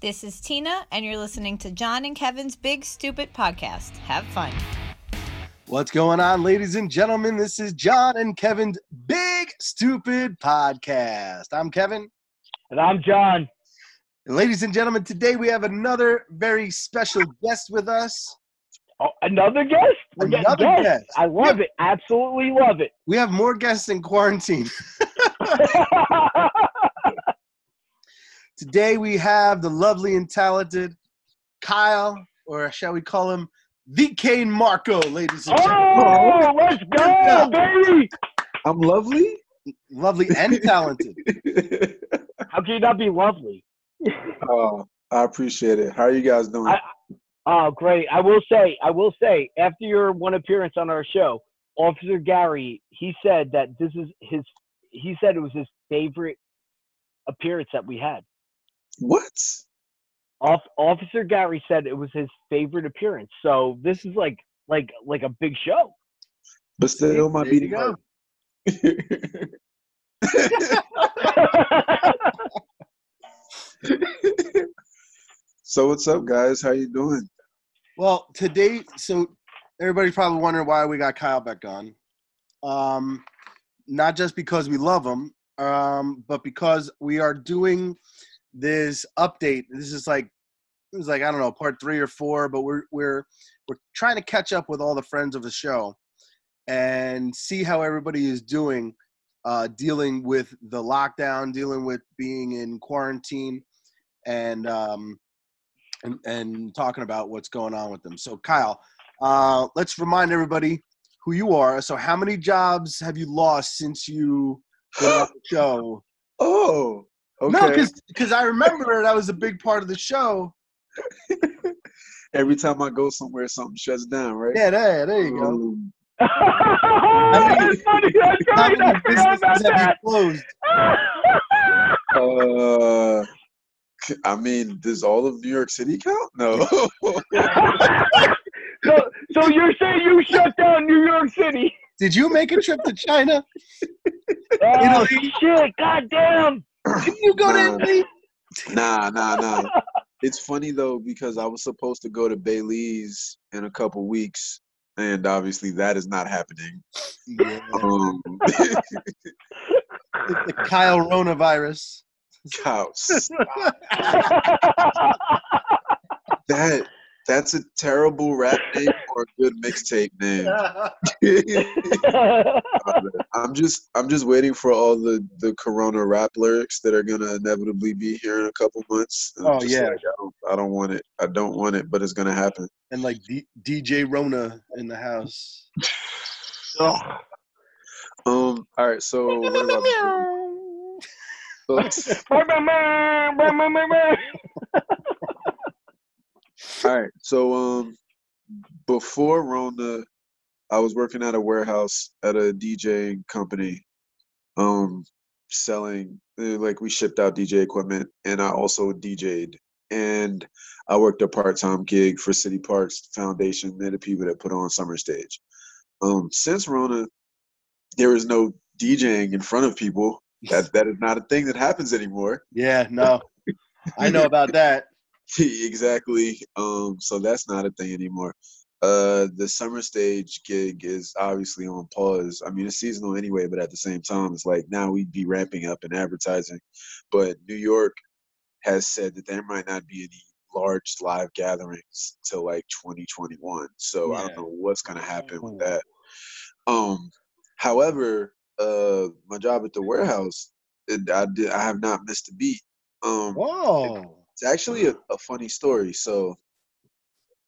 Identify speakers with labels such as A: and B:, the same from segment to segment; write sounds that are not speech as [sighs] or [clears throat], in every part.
A: This is Tina, and you're listening to John and Kevin's Big Stupid Podcast. Have fun.
B: What's going on, ladies and gentlemen? This is John and Kevin's Big Stupid Podcast. I'm Kevin.
C: And I'm John.
B: Ladies and gentlemen, today we have another very special guest with us.
C: Oh, another guest? We're
B: Another
C: guests.
B: guest.
C: I love it. Absolutely love it.
B: We have more guests in quarantine. [laughs] Today we have the lovely and talented Kyle, or shall we call him the Kane Marco, ladies and gentlemen.
C: oh, let's go, baby.
D: I'm lovely.
B: Lovely and talented. [laughs]
C: How can you not be lovely?
D: oh, I appreciate it. How are you guys doing?
C: I- Oh, great. I will say, I will say, after your one appearance on our show, Officer Gary, he said that this is his, he said it was his favorite appearance that we had.
D: What?
C: Off, Officer Gary said it was his favorite appearance. So this is like, like, like a big show.
D: But still, my
B: There
D: beating heart. [laughs] so what's up, guys? How you doing?
B: Well, today, so everybody's probably wondering why we got Kyle back on. Um, not just because we love him, um, but because we are doing this update. This is like this is like I don't know, part three or four, but we're we're we're trying to catch up with all the friends of the show and see how everybody is doing, uh, dealing with the lockdown, dealing with being in quarantine, and um, and, and talking about what's going on with them. So, Kyle, uh, let's remind everybody who you are. So, how many jobs have you lost since you been on the [gasps] show?
D: Oh, okay.
B: No, because because I remember that was a big part of the show.
D: Every time I go somewhere, something shuts down, right?
B: Yeah, there, there you go.
D: Um,
C: that's funny. That's [laughs]
B: How many
C: I
B: businesses
C: about
B: have you closed?
D: uh, I mean, does all of New York City count? No. [laughs]
C: so, so you're saying you shut down New York City?
B: Did you make a trip to China? [laughs]
C: Oh
B: Italy?
C: shit! Goddamn!
B: You go to
D: Nah.
B: Italy?
D: Nah, nah, nah. It's funny though because I was supposed to go to Bailey's in a couple weeks, and obviously that is not happening.
B: Yeah.
D: Um, [laughs]
B: the Kyle Ronavirus.
D: cows. [laughs] That that's a terrible rap name or a good mixtape name. [laughs] [laughs] I'm just I'm just waiting for all the the Corona rap lyrics that are gonna inevitably be here in a couple months. I'm
B: Oh, yeah.
D: like, I don't I don't want it. I don't want it, but it's gonna happen.
B: and like D- DJ Rona in the house. [laughs] oh.
D: Um. All right. So what about so, all right. So um, before Rona, I was working at a warehouse at a DJ company, um, selling uh, like we shipped out DJ equipment, and I also DJ'd. And I worked a part-time gig for City Parks Foundation. They're the people that put on Summer Stage. Um, since Rona, there is no DJing in front of people. [laughs] That that is not a thing that happens anymore.
B: Yeah, no. I know about that. [laughs]
D: exactly. Um, so that's not a thing anymore. Uh, the summer stage gig is obviously on pause. I mean, it's seasonal anyway, but at the same time, it's like now we'd be ramping up in advertising. But New York has said that there might not be any large live gatherings till like 2021. So I don't know what's gonna happen with that. Um, however, uh, my job at the warehouse, I did I have not missed a beat. Um,
B: Whoa.
D: It's actually a, a funny story. So,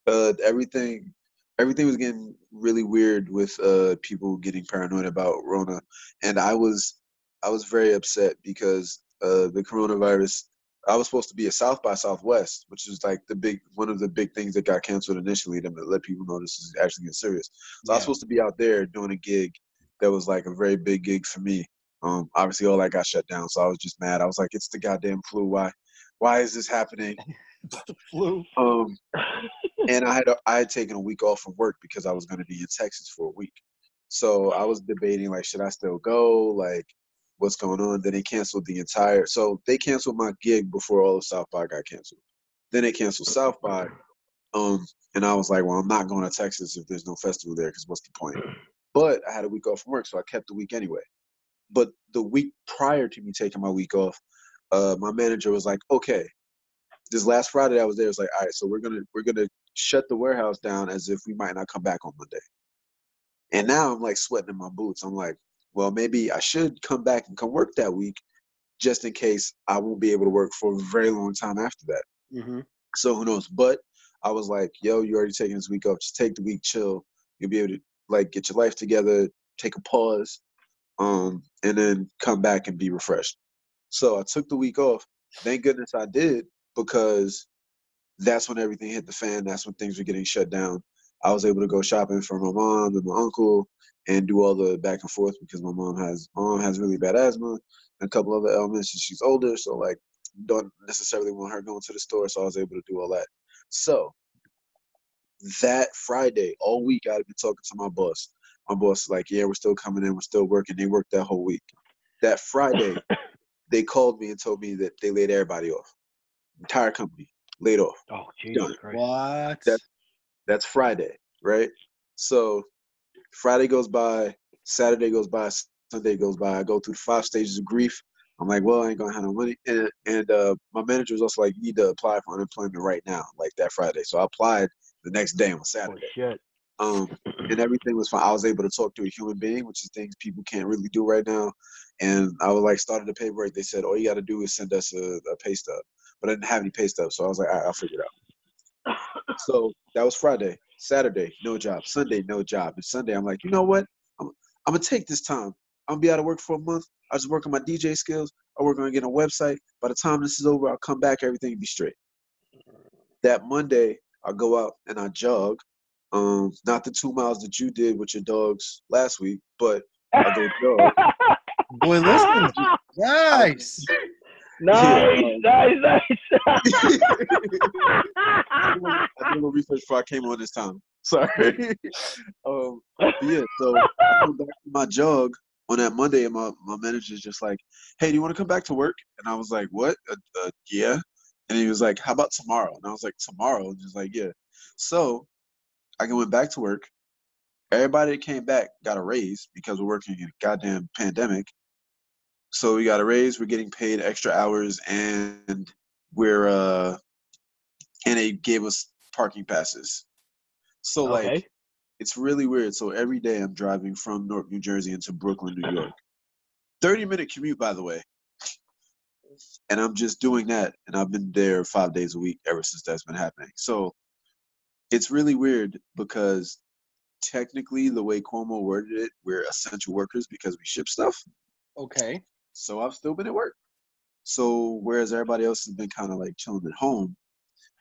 D: uh, everything, everything was getting really weird with uh people getting paranoid about Rona, and I was, I was very upset because uh the coronavirus. I was supposed to be at South by Southwest, which is like the big one of the big things that got canceled initially to let people know this is actually getting serious. So I was supposed to be out there doing a gig that was like a very big gig for me. Um, obviously all that got shut down, so I was just mad. I was like, "It's the goddamn flu. Why, why is this happening?" [laughs]
B: Flu.
D: Um, and I had I had taken a week off from work because I was going to be in Texas for a week. So I was debating like, should I still go? Like, what's going on? Then they canceled the entire. So they canceled my gig before all of South by got canceled. Then they canceled South by. Um, and I was like, well, I'm not going to Texas if there's no festival there because what's the point? But I had a week off from work, so I kept the week anyway. But the week prior to me taking my week off, uh, my manager was like, okay, this last Friday I was there, it was like, all right, so we're gonna we're gonna shut the warehouse down as if we might not come back on Monday. And now I'm like sweating in my boots. I'm like, well, maybe I should come back and come work that week just in case I won't be able to work for a very long time after that.
B: Mm-hmm.
D: So who knows? But I was like, yo, you already taking this week off. Just take the week, chill. You'll be able to like get your life together, take a pause, um, and then come back and be refreshed. So I took the week off. Thank goodness I did because that's when everything hit the fan. That's when things were getting shut down. I was able to go shopping for my mom and my uncle and do all the back and forth because my mom has mom has really bad asthma and a couple other ailments and she's older, so like don't necessarily want her going to the store. So I was able to do all that. So that Friday, all week I'd been talking to my boss. My boss is like, Yeah, we're still coming in, we're still working. They worked that whole week. That Friday, they called me and told me that they laid everybody off. Entire company laid off.
C: Oh, Jesus
D: Done.
C: Christ.
B: What?
D: That's that's Friday, right? So Friday goes by, Saturday goes by, Sunday goes by. I go through five stages of grief. I'm like, well, I ain't gonna have no money. And and uh, my manager was also like, you need to apply for unemployment right now, like that Friday. So I applied the next day on
C: Oh,
D: Saturday.
C: shit.
D: Um, and everything was fine. I was able to talk to a human being, which is things people can't really do right now. And I was like, started the paperwork. They said, all you got to do is send us a, a pay stub. But I didn't have any pay stubs, so I was like, all right, I'll figure it out. So that was Friday. Saturday, no job. Sunday, no job. And Sunday, I'm like, you know what? I'm, I'm gonna take this time. I'm gonna be out of work for a month. I just work on my DJ skills. I work on getting a website. By the time this is over, I'll come back. Everything be straight. That Monday, I go out and I jog. Um, not the two miles that you did with your dogs last week, but I go jog. [laughs]
B: Boy, listen. [laughs] Nice.
C: nice, nice, nice.
D: I did a little research before I came on this time. Sorry. [laughs] um, yeah, so I come back from my jog on that Monday, and my, my manager's just like, "Hey, do you want to come back to work?" And I was like, "What? Uh, uh, yeah." And he was like, "How about tomorrow?" And I was like, "Tomorrow?" And just like, "Yeah." So I can went back to work. Everybody that came back got a raise because we're working in a goddamn pandemic. So we got a raise. We're getting paid extra hours, and we're uh, and they gave us parking passes. So like it's really weird. So every day I'm driving from Newark, New Jersey into Brooklyn, New York. 30 minute commute, by the way. And I'm just doing that. And I've been there five days a week ever since that's been happening. So it's really weird because technically, the way Cuomo worded it, we're essential workers because we ship stuff.
B: Okay.
D: So I've still been at work. So whereas everybody else has been kind of like chilling at home,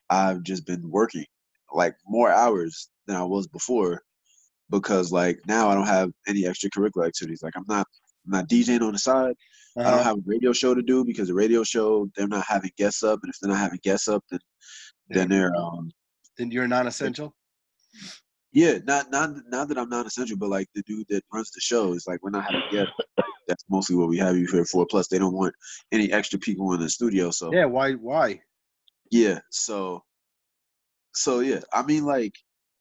D: I've just been working like more hours than I was before because like now I don't have any extracurricular activities. Like I'm not I'm not DJing on the side. I don't
B: Uh-huh.
D: have a radio show to do because the radio show they're not having guests up, and if they're not having guests up, then then they're um
B: Then you're non-essential.
D: Yeah not not not that I'm not essential, but like the dude that runs the show is like we're not having guests. That's mostly what we have you here for. Plus, they don't want any extra people in the studio, so
B: Yeah. Why? Why?
D: Yeah. So, so yeah. I mean, like,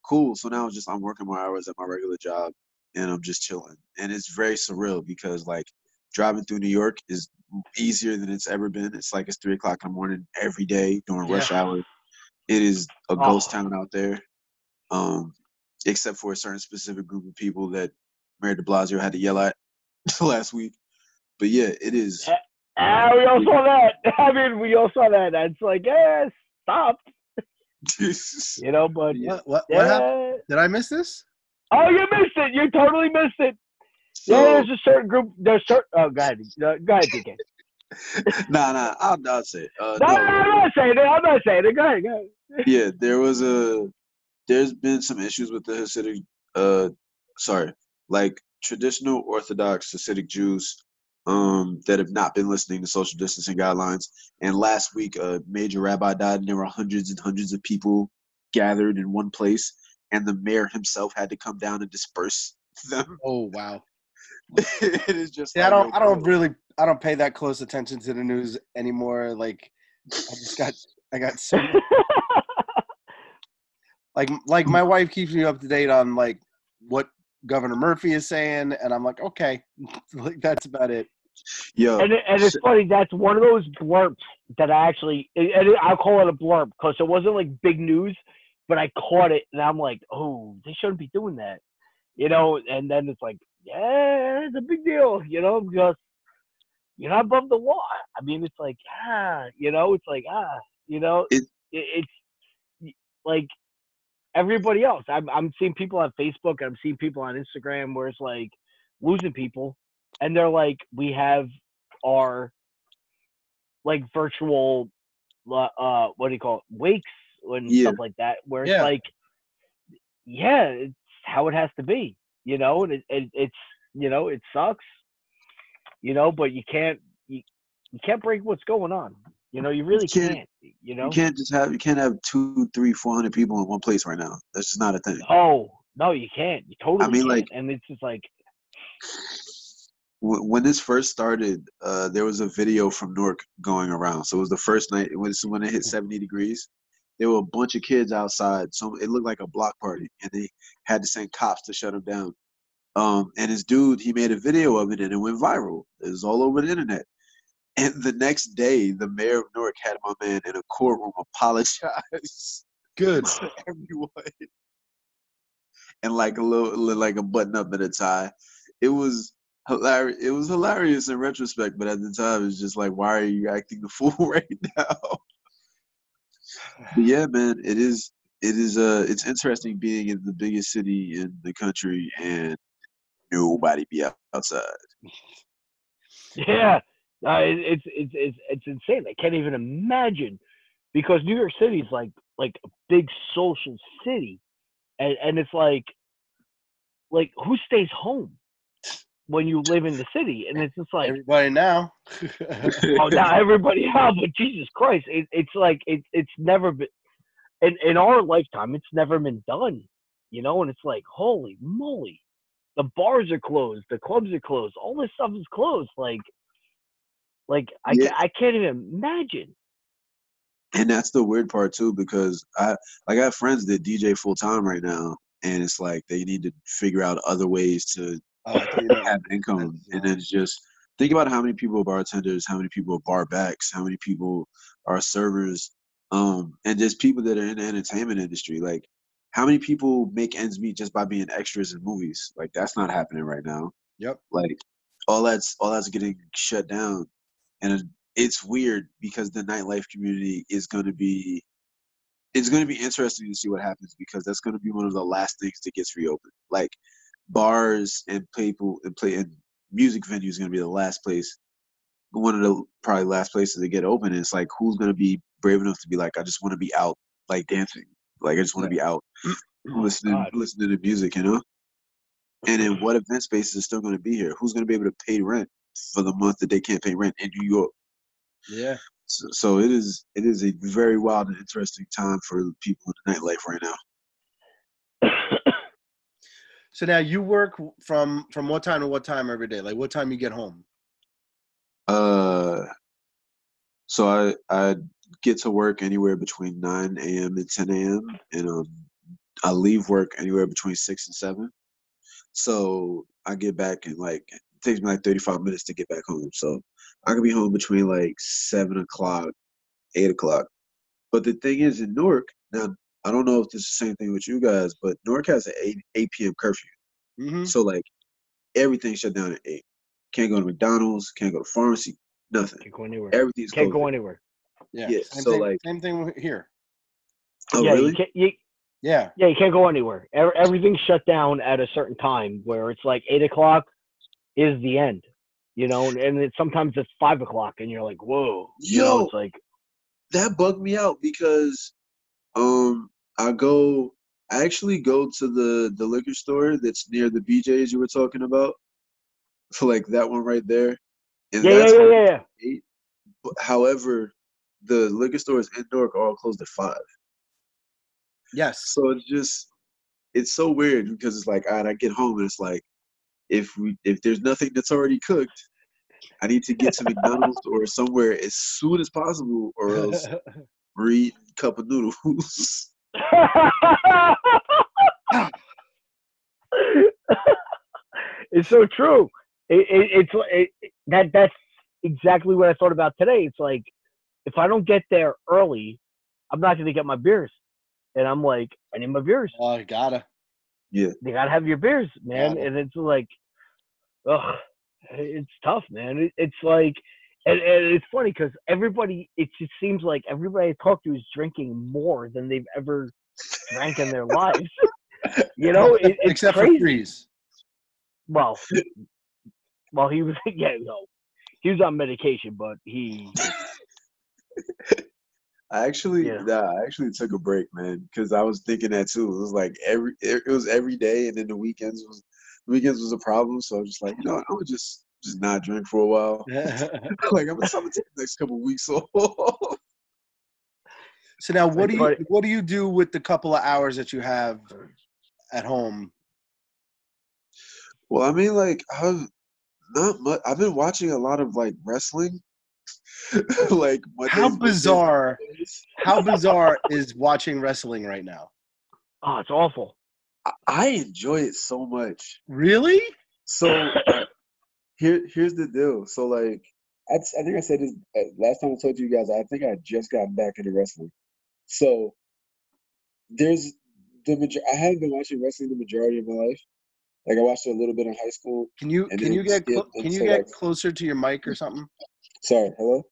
D: cool. So now it's just I'm working more hours at my regular job, and I'm just chilling, and it's very surreal because like driving through New York is easier than it's ever been. It's like it's three o'clock in the morning every day during rush hour. It is a ghost
C: Oh.
D: town out there, um, except for a certain specific group of people that Mayor De Blasio had to yell at [laughs] last week. But yeah, it is.
C: Ah, we all saw that. [laughs] I mean, we all saw that. It's like, yeah, stop. [laughs] You know, but
B: What? What? What happened? Did I miss this?
C: Oh, you missed it. You totally missed it.
D: so,
C: yeah, there's a certain group. There's certain. Oh, go ahead. Go ahead, DK.
D: nah, nah. I'll, I'll say it. Uh,
C: No,
D: no,
C: no, I'm not saying it. I'm not saying it. Go ahead. Go ahead.
D: yeah, there was a there's been some issues with the Hasidic uh sorry, like traditional Orthodox Hasidic Jews um that have not been listening to social distancing guidelines. And last week a major rabbi died and there were hundreds and hundreds of people gathered in one place and the mayor himself had to come down and disperse [laughs] them.
B: Oh wow. [laughs]
D: it is just
B: Yeah, I don't. I don't
D: bro.
B: really. I don't pay that close attention to the news anymore. Like, I just got I got so [laughs] like like my wife keeps me up to date on like what Governor Murphy is saying, and I'm like, okay, [laughs] like that's about it.
D: Yo,
C: and it, and it's funny. That's one of those blurps that I actually and it, I'll call it a blurb because it wasn't like big news, but I caught it and I'm like, oh, they shouldn't be doing that, you know. And then it's like, yeah, it's a big deal, you know, because you're not above the law. I mean, it's like ah, you know, it's like ah, you know,
D: It-
C: it, it's like everybody else. I'm I'm seeing people on Facebook and I'm seeing people on Instagram where it's like losing people, and they're like, we have our like virtual, uh, uh, what do you call it, wakes and
D: Yeah.
C: stuff like that, where it's
B: Yeah.
C: like, yeah, it's how it has to be, you know, and it, it it's you know it sucks, you know, but you can't you, you can't break what's going on. You know, you really
D: can't-
C: can't. You know.
D: you can't just have you can't have two, three, four hundred people in one place right now. That's just not a thing.
C: Oh no, you can't. You totally I
D: mean,
C: can't.
D: like-
C: and it's just like,
D: When this first started, uh, there was a video from Newark going around. So it was the first night when when it hit seventy degrees. There were a bunch of kids outside. So it looked like a block party, and they had to send cops to shut them down. Um, and this dude, he made a video of it, and it went viral. It was all over the internet. And the next day, the mayor of Newark had my man in a courtroom apologize [laughs]
B: Good.
D: to everyone, and like a little, like a button up and a tie. It was hilarious. It was hilarious in retrospect, but at the time, it's just like, why are you acting the [laughs] fool right now? But yeah, man, it is. It is. Uh, it's interesting being in the biggest city in the country and nobody be outside. [laughs]
C: yeah, uh, it, it's it's it's it's insane. I can't even imagine because New York City is like like a big social city, and and it's like like who stays home when you live in the city, and it's just like
B: Everybody now.
C: oh, not [laughs] everybody out, but Jesus Christ, it, it's like it, it's never been in in our lifetime. It's never been done, you know. And it's like, holy moly, the bars are closed, the clubs are closed, all this stuff is closed. Like, like I
D: Yeah.
C: I can't even imagine.
D: and that's the weird part too because i like i have friends that dj full-time right now and it's like they need to figure out other ways to
B: I tell you that.
D: have income and then it's just think about how many people are bartenders how many people are bar backs how many people are servers um and just people that are in the entertainment industry like how many people make ends meet just by being extras in movies like that's not happening right now
B: Yep.
D: like all that's all that's getting shut down and it's weird because the nightlife community is going to be it's going to be interesting to see what happens because that's going to be one of the last things that gets reopened. Like bars and people and play and music venues going to be the last place one of the probably last places to get open. And it's like who's going to be brave enough to be like i just want to be out like dancing. Like i just want to be out mm, oh listening
C: God.
D: listening to music you know? And then what event spaces are still going to be here? Who's going to be able to pay rent for the month that they can't pay rent in new york
B: Yeah.
D: so, so it is it is a very wild and interesting time for people in the nightlife right now [coughs]
B: So now you work from from what time to what time every day? Like what time you get home?
D: uh so i i get to work anywhere between 9 a.m and 10 a.m and um i leave work anywhere between 6 and 7 so i get back in like it takes me like 35 minutes to get back home so i can be home between like 7 o'clock 8 o'clock but the thing is in newark now i don't know if this is the same thing with you guys but newark has an 8, 8 p.m curfew
B: Mm-hmm.
D: So like everything shut down at eight. Can't go to McDonald's, can't go to pharmacy, nothing.
C: Can't go anywhere.
D: Everything's
C: Can't
D: closed.
C: go anywhere.
B: Yeah.
D: yeah,
B: Same
D: so,
B: thing,
D: like-
B: same thing here.
D: Oh
C: yeah,
D: really?
C: you can't. You,
B: Yeah.
C: yeah, you can't go anywhere. Everything's shut down at a certain time where it's like eight o'clock is the end. You know, and, and it, sometimes it's five o'clock, and you're like, whoa. You know,
D: Yo.
C: it's like
D: That bugged me out because um I go I actually go to the the liquor store that's near the BJ's you were talking about. So [laughs] like that one right there. And
C: yeah, yeah,
D: that's
C: yeah, yeah, yeah.
D: eight. But however, the liquor stores in Newark are all closed at five.
B: Yes.
D: So it's just it's so weird because it's like, all right, I get home and it's like, if we if there's nothing that's already cooked, I need to get to McDonald's or somewhere as soon as possible, or else [laughs] We're eating cup of noodles.
C: it's so true. It, it, it's it, that that's exactly what I thought about today. It's like if I don't get there early, I'm not going to get my beers, and I'm like, I need my beers.
B: Oh, you gotta.
D: yeah.
C: You got to have your beers, man.
B: Yeah.
C: And it's like, ugh, it's tough, man. It, it's like, and, and it's funny because everybody, it just seems like everybody I talk to is drinking more than they've ever drank in their lives. You know, it, [laughs] it's
B: Except
C: crazy.
B: for Freeze.
C: Well, [laughs] well, he was [laughs] yeah, no, he was on medication, but he
D: I actually,
C: Yeah.
D: nah, I actually took a break, man, because I was thinking that too. It was like every, it, it was every day, and then the weekends was, weekends was a problem. So I was just like, you know, I'm gonna just, just not drink for a while. [laughs] [laughs] like I'm, I'm gonna take the next couple of weeks off.
B: so now, what do you what do you do with the couple of hours that you have at home?
D: well, I mean, like I've not much. I've been watching a lot of like wrestling. [laughs] like Mondays,
B: How bizarre!
D: Thursdays.
B: How bizarre is watching wrestling right now?
C: oh, it's awful.
D: I, enjoy it so much.
B: Really?
D: So uh, here, here's the deal. So like, I, I think I said this uh, last time I told you guys. I think I just got back into wrestling. So there's the major. I haven't been watching wrestling the majority of my life. Like I watched it a little bit in high school.
B: Can you can you get clo- can you get
D: like-
B: closer to your mic or something?
D: Sorry, hello.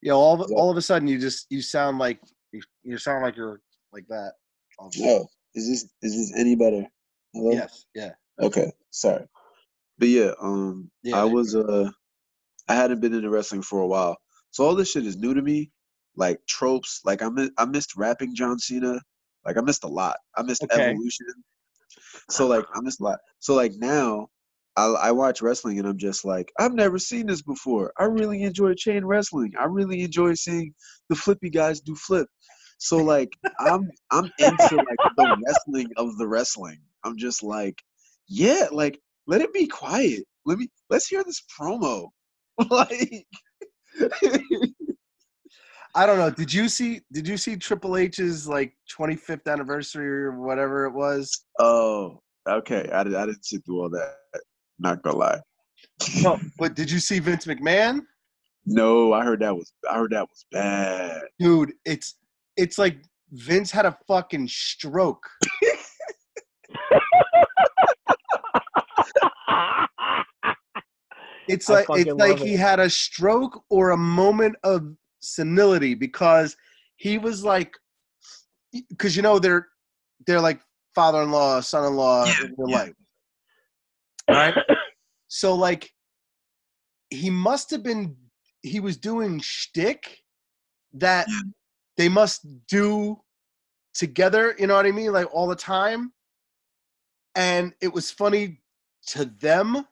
B: Yeah, all of, all of a sudden you just you sound like you, you sound like you're like that. all of a sudden.
D: Oh, is this is this any better? Hello.
B: Yes. Yeah.
D: Okay, sorry. But yeah, um,
B: Yeah,
D: I was uh, I hadn't been into wrestling for a while, so all this shit is new to me. Like tropes, like I mi- I missed rapping John Cena, like I missed a lot. I missed
B: Okay.
D: Evolution, so like I missed a lot. So like now, I I watch wrestling and I'm just like I've never seen this before. I really enjoy chain wrestling. I really enjoy seeing the flippy guys do flip. So like I'm I'm into like the wrestling of the wrestling. I'm just like, yeah, like let it be quiet. Let me let's hear this promo. [laughs] like
B: I don't know. Did you see did you see Triple H's like 25th anniversary or whatever it was?
D: oh, okay. I, did, I didn't sit through all that. Not gonna lie.
B: No, [laughs] but did you see Vince McMahon?
D: No, I heard that was I heard that was bad.
B: Dude, it's it's like Vince had a fucking stroke. [laughs] It's like it's like
C: love
B: he had a stroke or a moment of senility because he was like because you know they're they're like father-in-law, son-in-law
D: Yeah,
B: in real
D: yeah.
B: life. Right? [laughs] So like he must have been he was doing shtick that
D: Yeah.
B: They must do together, you know what I mean? Like all the time. And it was funny to them.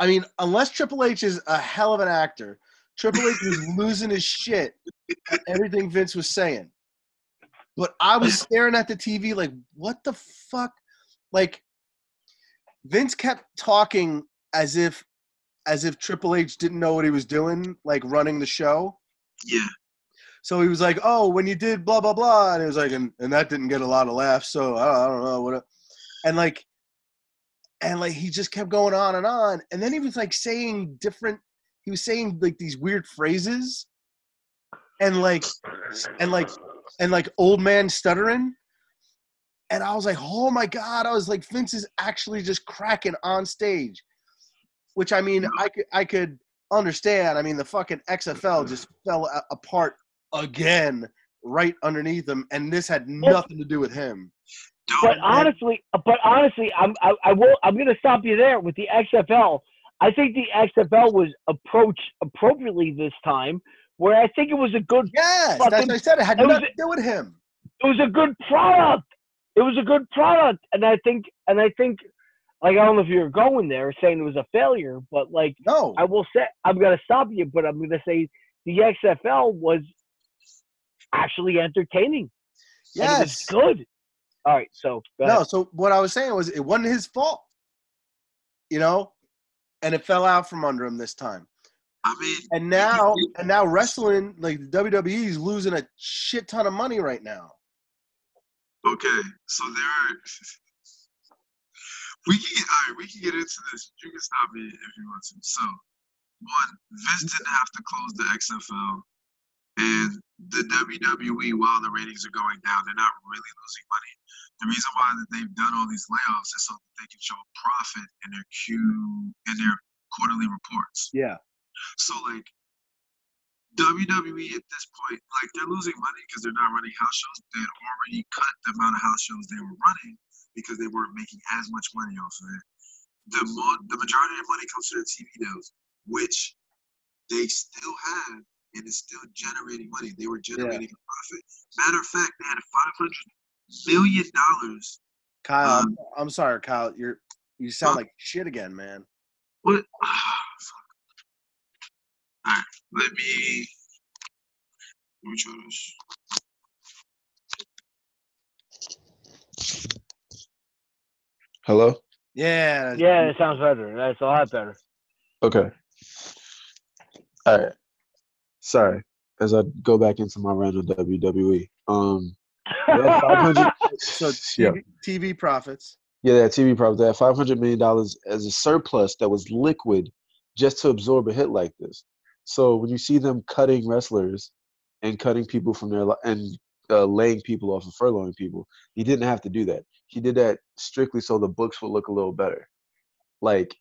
B: I mean, unless Triple H is a hell of an actor, Triple H was [laughs] losing his shit at everything Vince was saying. But I was staring at the TV like, what the fuck? Like, Vince kept talking as if as if Triple H didn't know what he was doing, like running the show.
D: Yeah.
B: So he was like, "Oh, when you did blah blah blah," and it was like, "And, and that didn't get a lot of laughs." So I don't, I don't know what, and like, and like he just kept going on and on, and then he was like saying different. He was saying like these weird phrases, and like, and like, and like old man stuttering, and I was like, "Oh my god!" I was like, Vince is actually just cracking on stage, which I mean, I could I could understand. I mean, the fucking XFL just fell apart again right underneath him, and this had nothing to do with him.
C: but honestly, but honestly, I'm I, I will I'm gonna stop you there with the XFL. I think the XFL was approached appropriately this time, where I think it was a good
B: Yes, that's what I said. It had
C: it was-
B: nothing to do with him.
C: it was a good product. It was a good product, and I think and I think like I don't know if you're going there saying it was a failure, but like
B: No,
C: I will say I'm gonna stop you, but I'm gonna say the XFL was actually entertaining. and it was
B: yes,
C: good. All right, so go
B: no.
C: ahead.
B: So what I was saying was, it wasn't his fault, you know, and it fell out from under him this time.
D: I mean,
B: And now, and now wrestling, like the WWE is losing a shit ton of money right now.
D: okay, so there are. [laughs] We can get all right. We can get into this. You can stop me if you want to. So, one, Vince didn't have to close the XFL, and the WWE, while the ratings are going down, they're not really losing money. The reason why that they've done all these layoffs is so that they can show a profit in their Q in their quarterly reports.
B: Yeah.
D: So like WWE at this point, like they're losing money because they're not running house shows. They had already cut the amount of house shows they were running because they weren't making as much money off of it. The mo- the majority of money comes from their TV deals, which they still have and is still generating money. They were generating a profit. Matter of fact, they had five hundred million dollars.
B: Kyle,
D: Um,
B: I'm, I'm sorry, Kyle. You're you sound
D: Huh?
B: like shit again, man.
D: What? Fuck. [sighs] All right, let me. Let me try this. Hello.
B: Yeah.
C: Yeah, it sounds better. That's a lot better.
D: Okay. All right. Sorry. As I go back into my random WWE. Um. had 500 [laughs]
B: So [laughs]
D: yeah.
B: TV, TV profits.
D: Yeah, that TV profit. They had five hundred million dollars as a surplus that was liquid, just to absorb a hit like this. So when you see them cutting wrestlers and cutting people from their and uh, laying people off and furloughing people, he didn't have to do that. He did that strictly so the books would look a little better. Like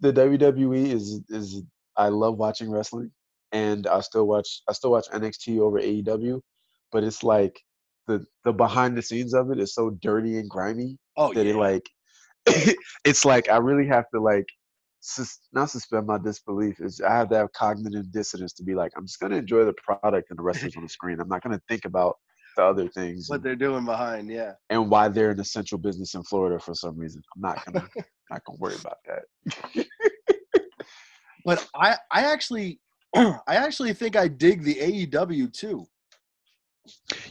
D: the WWE is is I love watching wrestling, and I still watch I still watch NXT over AEW, but it's like the the behind the scenes of it is so dirty and grimy
B: Oh
D: that
B: yeah.
D: it like [laughs] it's like I really have to like sus- not suspend my disbelief. Is I have to have cognitive dissonance to be like I'm just gonna enjoy the product and the wrestlers on the [laughs] screen. I'm not gonna think about the other things
B: what
D: and,
B: they're doing behind, yeah.
D: and why they're an essential business in Florida for some reason. I'm not gonna [laughs] not gonna worry about that.
B: But I, I actually, [clears throat] I actually think I dig the AEW too.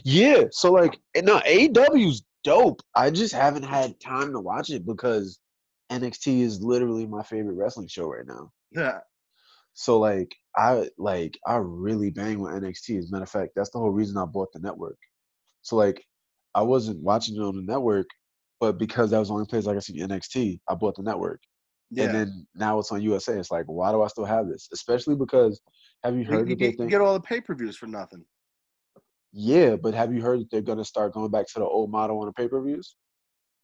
D: Yeah, so like no AEW's dope. I just haven't had time to watch it because NXT is literally my favorite wrestling show right now.
B: Yeah.
D: So like I like I really bang with NXT. As a matter of fact, that's the whole reason I bought the network. So like I wasn't watching it on the network, but because that was the only place I could see NXT, I bought the network.
B: Yeah.
D: And then now it's on USA. It's like, why do I still have this? Especially because have you
B: you,
D: heard
B: you
D: that they
B: get, you get all the pay per views for nothing.
D: Yeah, but have you heard that they're gonna start going back to the old model on the pay-per-views?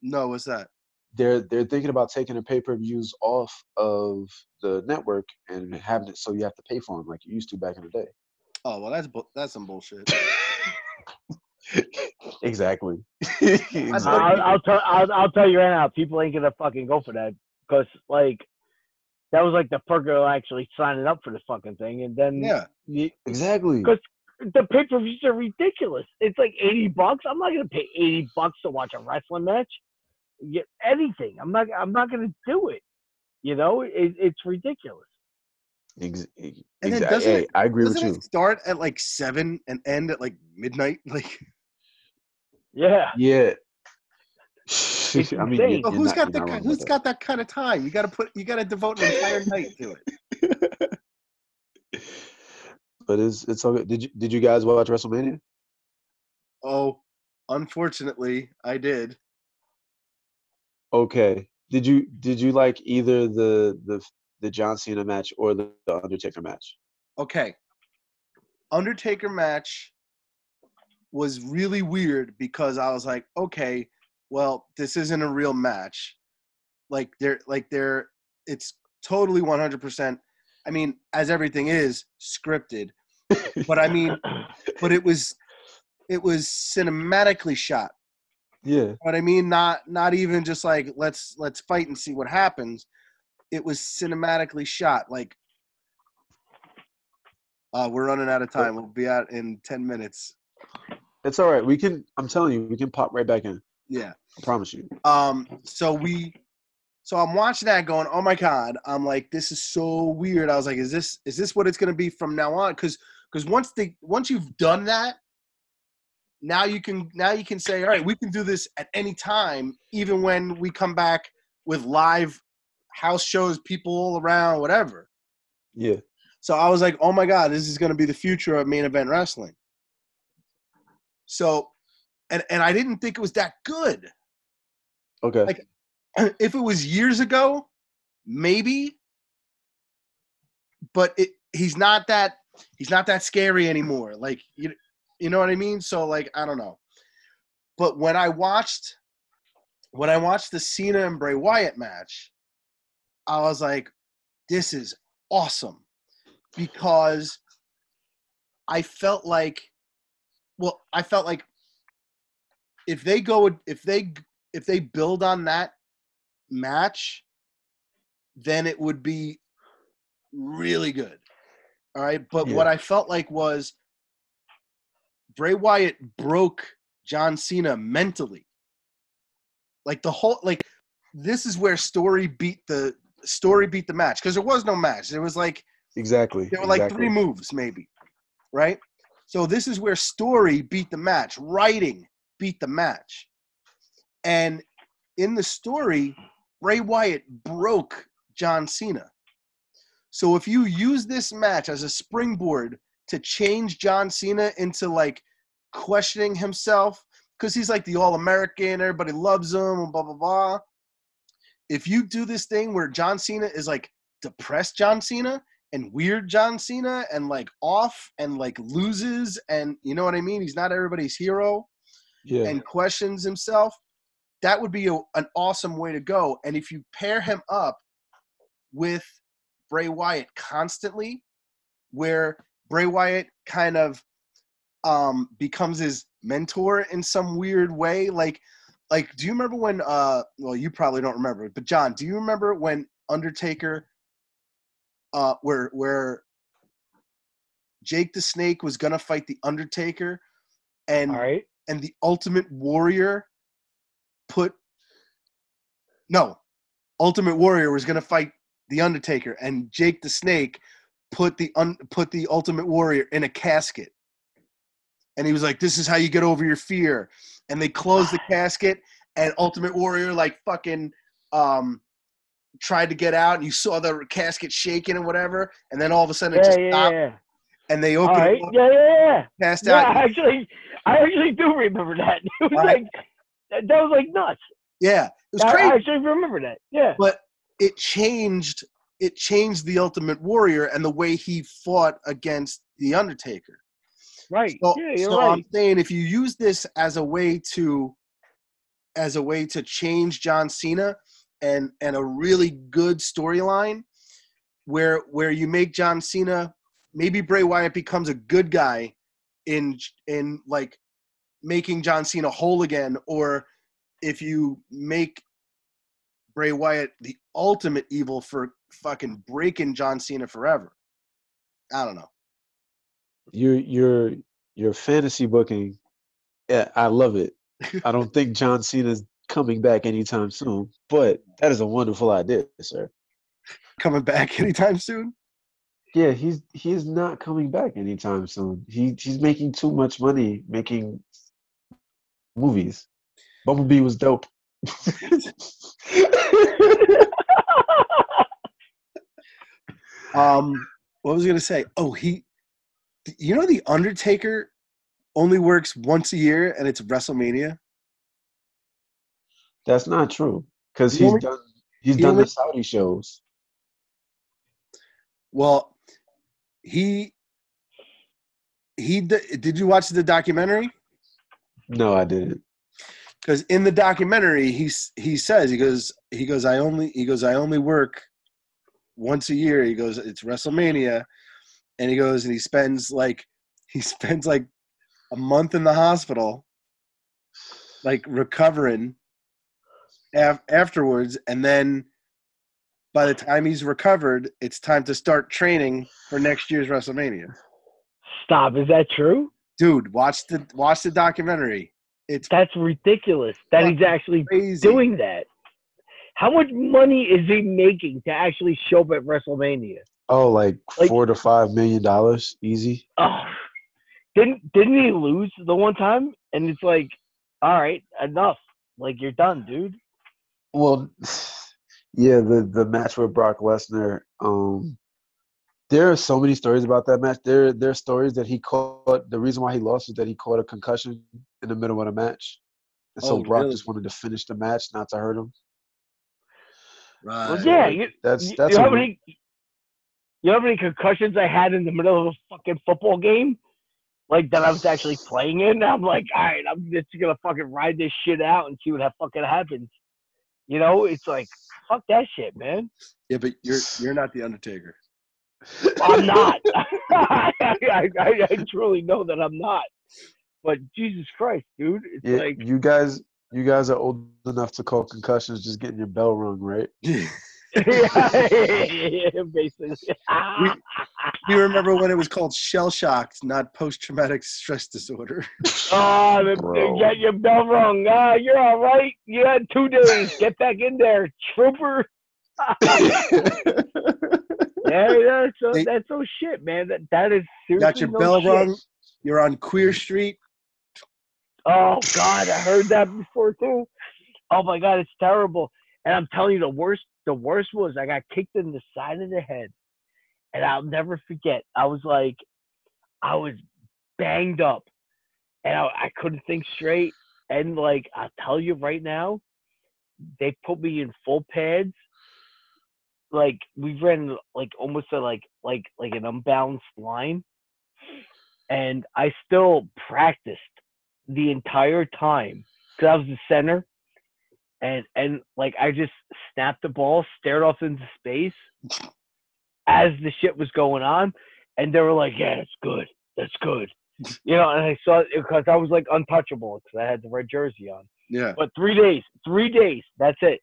B: No, what's that?
D: They're they're thinking about taking the pay-per-views off of the network and having it so you have to pay for them like you used to back in the day.
B: Oh well, that's bu- that's some bullshit. [laughs]
D: exactly. [laughs] Exactly.
C: I'll, I'll tell I'll, I'll tell you right now, people ain't gonna fucking go for that because like that was like the perk of actually signing up for the fucking thing, and then
B: Yeah.
C: you,
D: Exactly.
C: 'Cause- the pay per views are ridiculous. It's like eighty bucks. I'm not gonna pay eighty bucks to watch a wrestling match. Get anything. I'm not. I'm not gonna do it. You know, it, it's ridiculous.
D: Ex- ex-
B: And then doesn't
D: hey,
B: it-
D: I agree with
B: Doesn't
D: you.
B: it start at like seven and end at like midnight? [laughs] Like,
C: Yeah.
D: Yeah. [laughs] [laughs] I
C: insane.
D: mean, you're, you're
B: who's
D: not,
B: got
D: you're
B: the
D: not
B: ki-
D: wrong
B: who's
D: about
B: got that kind of time? You got to put you got to devote an entire night to it. [laughs]
D: But it's it's all good. Did you did you guys watch WrestleMania?
B: Oh, unfortunately, I did.
D: Okay. Did you did you like either the the the John Cena match or the, the Undertaker match?
B: Okay, Undertaker match was really weird because I was like, okay, well, this isn't a real match. Like they're like they're it's totally 100%. I mean, as everything is scripted, but I mean, [laughs] but it was it was cinematically shot.
D: Yeah.
B: But I mean, not not even just like let's let's fight and see what happens. It was cinematically shot. Like, uh, we're running out of time. We'll be out in ten minutes.
D: It's all right. We can I'm telling you, we can pop right back in.
B: Yeah.
D: I promise you.
B: Um. So we. So I'm watching that, going, "Oh my god!" I'm like, "This is so weird." I was like, "Is this is this what it's gonna be from now on?" Because because once they once you've done that, now you can now you can say, "All right, we can do this at any time, even when we come back with live house shows, people all around, whatever."
D: Yeah.
B: So I was like, oh my god, this is going to be the future of main event wrestling. So, and and I didn't think it was that good.
D: Okay.
B: Like- uh, If it was years ago, maybe. But it, he's not that he's not that scary anymore. Like you, you know what I mean. So like I don't know. But when I watched when I watched the Cena and Bray Wyatt match, I was like, this is awesome because I felt like, well, I felt like if they go, if they, if they build on that match, then it would be really good. All right. But
D: Yeah.
B: what I felt like was Bray Wyatt broke John Cena mentally. Like the whole, like, this is where story beat the story beat the match because there was no match. There was like
D: Exactly.
B: there were like
D: exactly.
B: three moves, maybe, right? So this is where story beat the match, writing beat the match, and in the story, Bray Wyatt broke John Cena. So if you use this match as a springboard to change John Cena into like questioning himself, because he's like the All American, everybody loves him, and blah blah blah. If you do this thing where John Cena is like depressed John Cena, and weird John Cena and like off and like loses and you know what I mean? He's not everybody's hero
D: Yeah.
B: and questions himself. That would be a, an awesome way to go. And if you pair him up with Bray Wyatt constantly, where Bray Wyatt kind of um, becomes his mentor in some weird way, like like do you remember when uh well you probably don't remember but John do you remember when Undertaker uh, where where Jake the Snake was gonna fight the Undertaker, and
C: right.
B: And the Ultimate Warrior put no, Ultimate Warrior was gonna fight the Undertaker, and Jake the Snake put the un, put the Ultimate Warrior in a casket, and he was like, "This is how you get over your fear," and they closed the [sighs] casket, and Ultimate Warrior like fucking um tried to get out and you saw the casket shaking and whatever and then all of a sudden it
C: Yeah,
B: just
C: yeah,
B: stopped
C: yeah.
B: and they opened
C: right.
B: it up,
C: Yeah, yeah, yeah.
B: passed out [laughs]
C: actually, I actually do remember that. [laughs] It was
B: Right.
C: like that, was like nuts.
B: yeah it was
C: I, I actually remember that. Yeah.
B: but it changed it changed the ultimate warrior and the way he fought against the undertaker
C: Right.
B: so,
C: yeah, you're
B: so
C: right.
B: i'm saying if you use this as a way to as a way to change john cena and and a really good storyline where where you make john cena maybe bray wyatt becomes a good guy in in like making john cena whole again or if you make Bray Wyatt the ultimate evil for fucking breaking John Cena forever. I don't know.
D: your your your fantasy booking yeah i love it [laughs] i don't think john cena's coming back anytime soon but that is a wonderful idea sir
B: Coming back anytime soon?
D: Yeah he's he's not coming back anytime soon he he's making too much money making movies bumblebee was dope
B: Um, what was I gonna say? Oh, he, you know, the Undertaker only works once a year, and it's WrestleMania.
D: that's not true because he's
B: only-
D: done he's
B: he
D: done
B: only-
D: the saudi shows
B: Well, he he did you watch the documentary?
D: no i didn't.
B: Because in the documentary he's he says he goes he goes i only he goes i only work once a year. He goes it's wrestlemania. And he goes and he spends like [laughs] he spends like a month in the hospital like recovering af- afterwards. And then by the time he's recovered it's time to start training for next year's wrestlemania
C: Stop. Is that true?
B: dude watch the watch the documentary it's
C: That's ridiculous. That he's actually
B: crazy
C: doing that. How much money is he making to actually show up at WrestleMania?
D: oh like,
C: Like-
D: four to five million dollars easy
C: Oh, didn't didn't he lose the one time? And it's like, all right, enough. Like you're done, dude.
D: Well, yeah, the the match with Brock Lesnar, um, there are so many stories about that match. There, there are stories that he caught. The reason why he lost is that he caught a concussion in the middle of the match, and so
B: Oh,
D: Brock
B: really?
D: just wanted to finish the match, not to hurt him.
B: Right.
C: Well, yeah, you,
D: That's that's
C: you know how
D: a-
C: many you know how many concussions I had in the middle of a fucking football game? Like that I was actually playing in. I'm like, all right, I'm just gonna fucking ride this shit out and see what that fucking happens. You know, it's like fuck that shit, man.
B: Yeah, but you're you're not the Undertaker.
C: I'm not. I, [laughs] [laughs] I, I, I truly know that I'm not. But Jesus Christ, dude, it's
D: yeah,
C: like
D: you guys, you guys are old enough to call concussions just getting your bell rung, right? [laughs] [laughs]
C: basically.
B: you remember when it was called shell shocked, not post traumatic stress disorder?
C: Oh, [laughs] the, you got your bell rung. Ah, you're all right. You had two days. Get back in there, trooper. [laughs] Yeah, that's so,
B: Hey.
C: that's so shit, man. That that is
B: You
C: seriously
B: got your
C: no
B: bell
C: shit.
B: rung. You're on Queer Street.
C: Oh God, I heard that before too. Oh my God, it's terrible. And I'm telling you, the worst, the worst was I got kicked in the side of the head, and I'll never forget. I was like, I was banged up, and I, I couldn't think straight. And like I'll tell you right now, they put me in full pads. Like we ran like almost a, like like like an unbalanced line, and I still practiced the entire time because I was the center, and and like I just snapped the ball, stared off into space as the shit was going on, and they were like, "Yeah, that's good, that's good," [laughs] you know. And I saw because I was like untouchable because I had the red jersey on.
B: Yeah.
C: But three days, three days, that's it.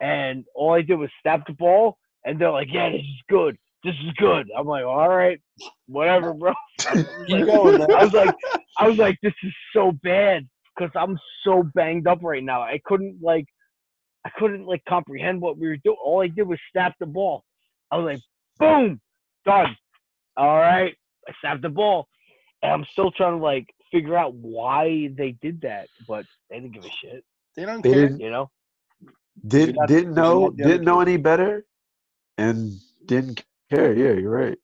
C: And all I did was snap the ball, and they're like, "Yeah, this is good. This is good." I'm like, "All right, whatever, bro." [laughs]
B: Keep going, man.
C: I was like, I was like, this is so bad because I'm so banged up right now. I couldn't like, I couldn't like comprehend what we were doing. All I did was snap the ball. I was like, boom, done. All right, I snapped the ball, and I'm still trying to like figure out why they did that, but they didn't give a shit.
B: They don't
D: They
B: care.
D: didn't
C: You know?
D: did
B: not-
D: didn't know didn't know any better, and didn't care. Yeah, you're right.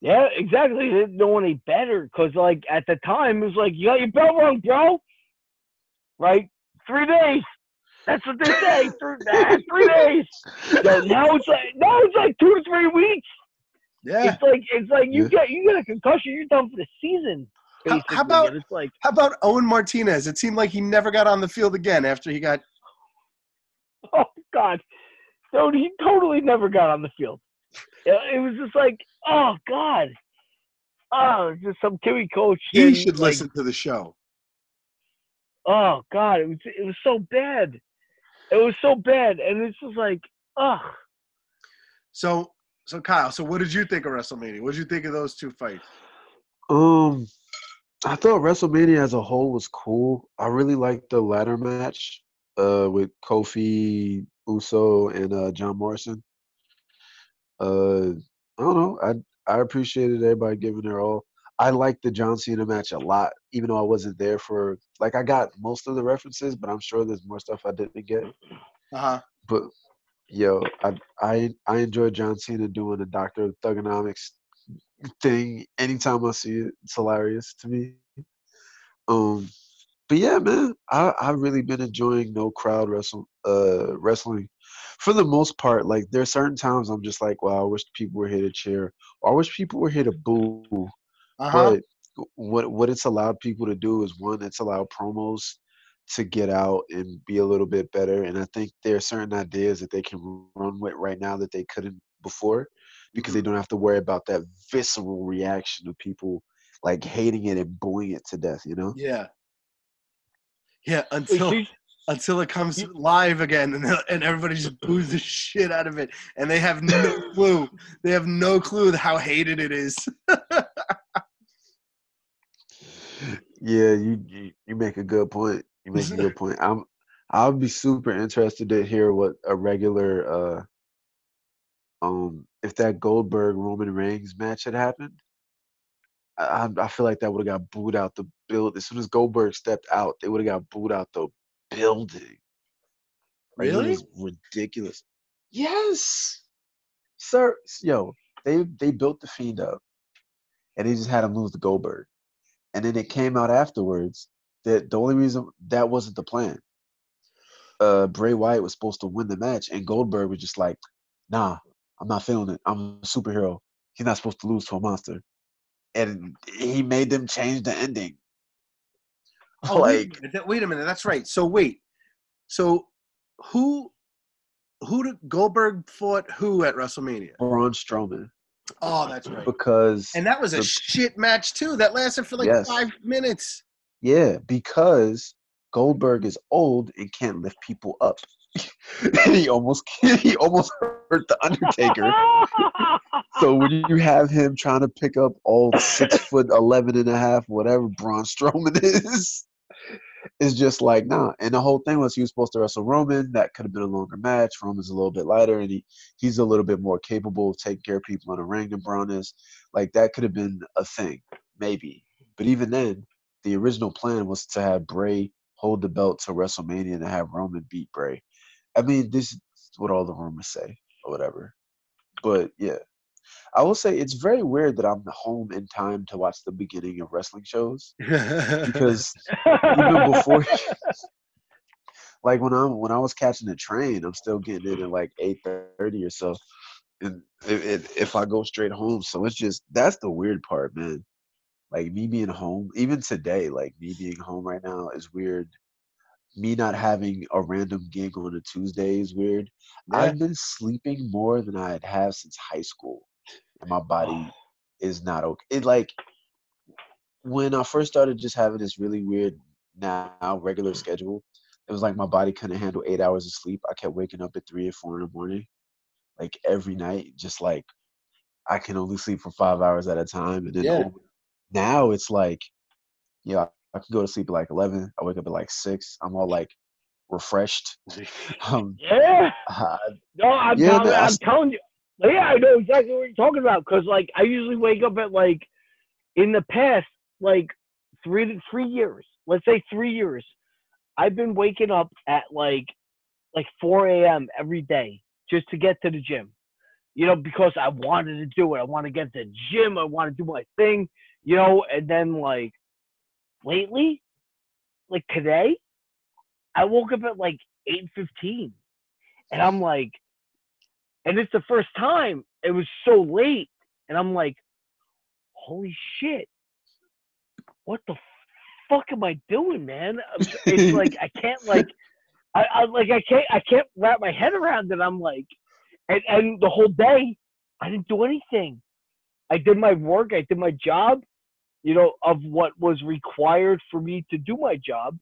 C: Yeah, exactly. They didn't know any better because, like, at the time, it was like, you got your bell rung, bro. Right? Three days. That's what they say. [laughs] Three, ah, [laughs] three days. So now it's like now it's like two to three weeks.
B: Yeah.
C: It's like it's like you
D: Yeah.
C: get you get a concussion, you're done for the season.
B: How- how about-
C: it's like
B: How about Owen Martinez? It seemed like he never got on the field again after he got. [laughs]
C: oh god, dude, he totally never got on the field. It, it was just like, oh god, oh, just some Kiwi coach.
B: He should
C: like,
B: listen to the show.
C: Oh god, it was it was so bad. It was so bad, and it's just like, oh,
B: So, so Kyle, so what did you think of WrestleMania? What did you think of those two fights?
D: Um, I thought WrestleMania as a whole was cool. I really liked the ladder match, uh, with Kofi, Uso, and uh John Morrison. Uh, I don't know. I I appreciated everybody giving their all. I liked the John Cena match a lot, even though I wasn't there for. Like, I got most of the references, but I'm sure there's more stuff I didn't get.
B: Uh huh.
D: But yo, I I I enjoy John Cena doing the Doctor Thuganomics thing anytime I see it. It's hilarious to me. Um, but yeah, man, I I've really been enjoying no crowd wrestle uh wrestling for the most part. Like there's certain times I'm just like, wow, I wish people were here to cheer, or I wish people were here to boo.
B: Uh huh.
D: But what what it's allowed people to do is one, it's allowed promos to get out and be a little bit better. And I think there are certain ideas that they can run with right now that they couldn't before because they don't have to worry about that visceral reaction of people like hating it and booing it to death, you know?
B: Yeah. Yeah. Until until it comes live again, and and everybody just boos the shit out of it, and they have no clue. They have no clue how hated it is. [laughs]
D: Yeah, you, you you make a good point. You make a good [laughs] point. I'm I'll be super interested to hear what a regular uh um if that Goldberg Roman Reigns match had happened. I I feel like that would have got booed out the build as soon as Goldberg stepped out. They would have got booed out the building. Like,
B: Really?
D: ridiculous. Yes, sir. Yo, they they built the Fiend up, and they just had him lose to Goldberg, and then it came out afterwards that the only reason that wasn't the plan. Uh, Bray Wyatt was supposed to win the match, and Goldberg was just like, "Nah, I'm not feeling it. I'm a superhero. He's not supposed to lose to a monster." And he made them change the ending.
B: Oh,
D: like,
B: wait, a minute, wait a minute. That's right. So wait. So who who did Goldberg fought who at WrestleMania?
D: Braun Strowman,
B: Oh, that's right.
D: because
B: And that was a
D: the-
B: shit match too. That lasted for like
D: Yes.
B: five minutes.
D: Yeah, because Goldberg is old and can't lift people up. [laughs] he almost he almost hurt the Undertaker. [laughs] so when you have him trying to pick up all six foot eleven and a half, whatever Braun Strowman [laughs] is, it's just like nah. And the whole thing was he was supposed to wrestle Roman. That could have been a longer match. Roman's a little bit lighter, and he he's a little bit more capable of taking care of people in the ring than Braun is. Like that could have been a thing, maybe. But even then, the original plan was to have Bray hold the belt to WrestleMania and have Roman beat Bray. I mean, this is what all the rumors say or whatever. But yeah, I will say it's very weird that I'm home in time to watch the beginning of wrestling shows because even before, [laughs] [laughs] like when I'm when I was catching the train, I'm still getting in at like eight thirty or so, and if, if if I go straight home, so it's just that's the weird part, man. Like me being home, even today, like me being home right now is weird. Me not having a random gig on a Tuesday is weird.
B: Yeah.
D: I've been sleeping more than I have since high school, my body is not okay. It like when I first started just having this really weird now regular schedule, it was like my body couldn't handle eight hours of sleep. I kept waking up at three or four in the morning, like every night, just like I can only sleep for five hours at a time. And then
B: Yeah.
D: now it's like, yeah, I can go to sleep at like eleven. I wake up at like six. I'm all like refreshed. [laughs] [laughs] Um,
C: yeah.
D: I-
C: No, I'm,
D: Yeah,
C: telling,
D: but I
C: I'm
D: s-
C: telling you. Yeah, I know exactly what you're talking about. Cause like I usually wake up at like in the past like three to three years. Let's say three years. I've been waking up at like like 4 a.m. every day just to get to the gym. You know, because I wanted to do it. I want to get to the gym. I want to do my thing. You know, and then like lately, like today, I woke up at like 8:15, and I'm like, and it's the first time it was so late, and I'm like, holy shit, what the fuck am I doing, man? It's [laughs] like I can't like, I, I like I can't I can't wrap my head around it. I'm like, and and the whole day I didn't do anything. I did my work. I did my job. You know, of what was required for me to do my job.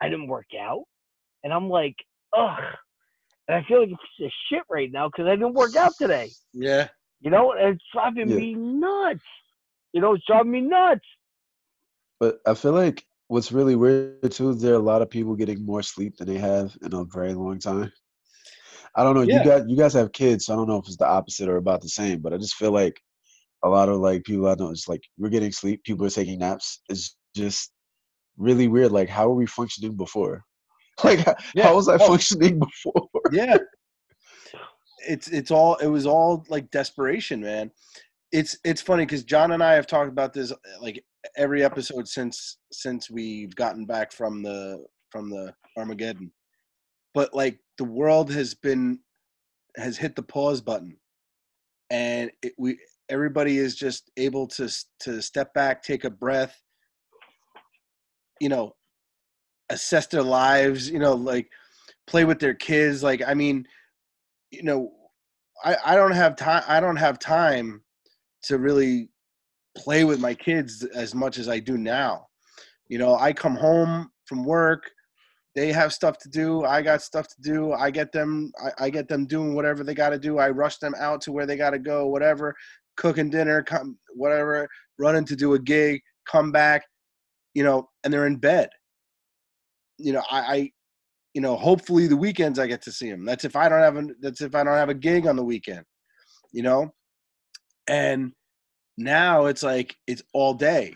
C: I didn't work out, and I'm like, ugh. And I feel like it's a shit right now because I didn't work out today.
B: Yeah.
C: You know, it's driving
D: Yeah.
C: me nuts. You know, it's driving me nuts.
D: But I feel like what's really weird too is there are a lot of people getting more sleep than they have in a very long time. I don't know.
B: Yeah.
D: You got you guys have kids, so I don't know if it's the opposite or about the same. But I just feel like a lot of like people I know it's like we're getting sleep, people are taking naps. It's just really weird. Like how were we functioning before? [laughs] Like how,
B: Yeah.
D: how was I
B: Oh.
D: functioning before? [laughs]
B: Yeah. it's it's all it was all like desperation, man. It's it's funny because John and I have talked about this like every episode since since we've gotten back from the from the Armageddon. But like the world has been has hit the pause button, and it, we everybody is just able to to step back, take a breath, you know, assess their lives, you know, like play with their kids. Like I mean, you know, I I don't have time. I don't have time to really play with my kids as much as I do now. You know, I come home from work, they have stuff to do, I got stuff to do. I get them I, I get them doing whatever they got to do. I rush them out to where they got to go, whatever, cooking dinner, come whatever, running to do a gig, come back, you know, and they're in bed. You know, I, I you know, hopefully the weekends I get to see them. That's if I don't have a that's if I don't have a gig on the weekend. You know? And now it's like it's all day.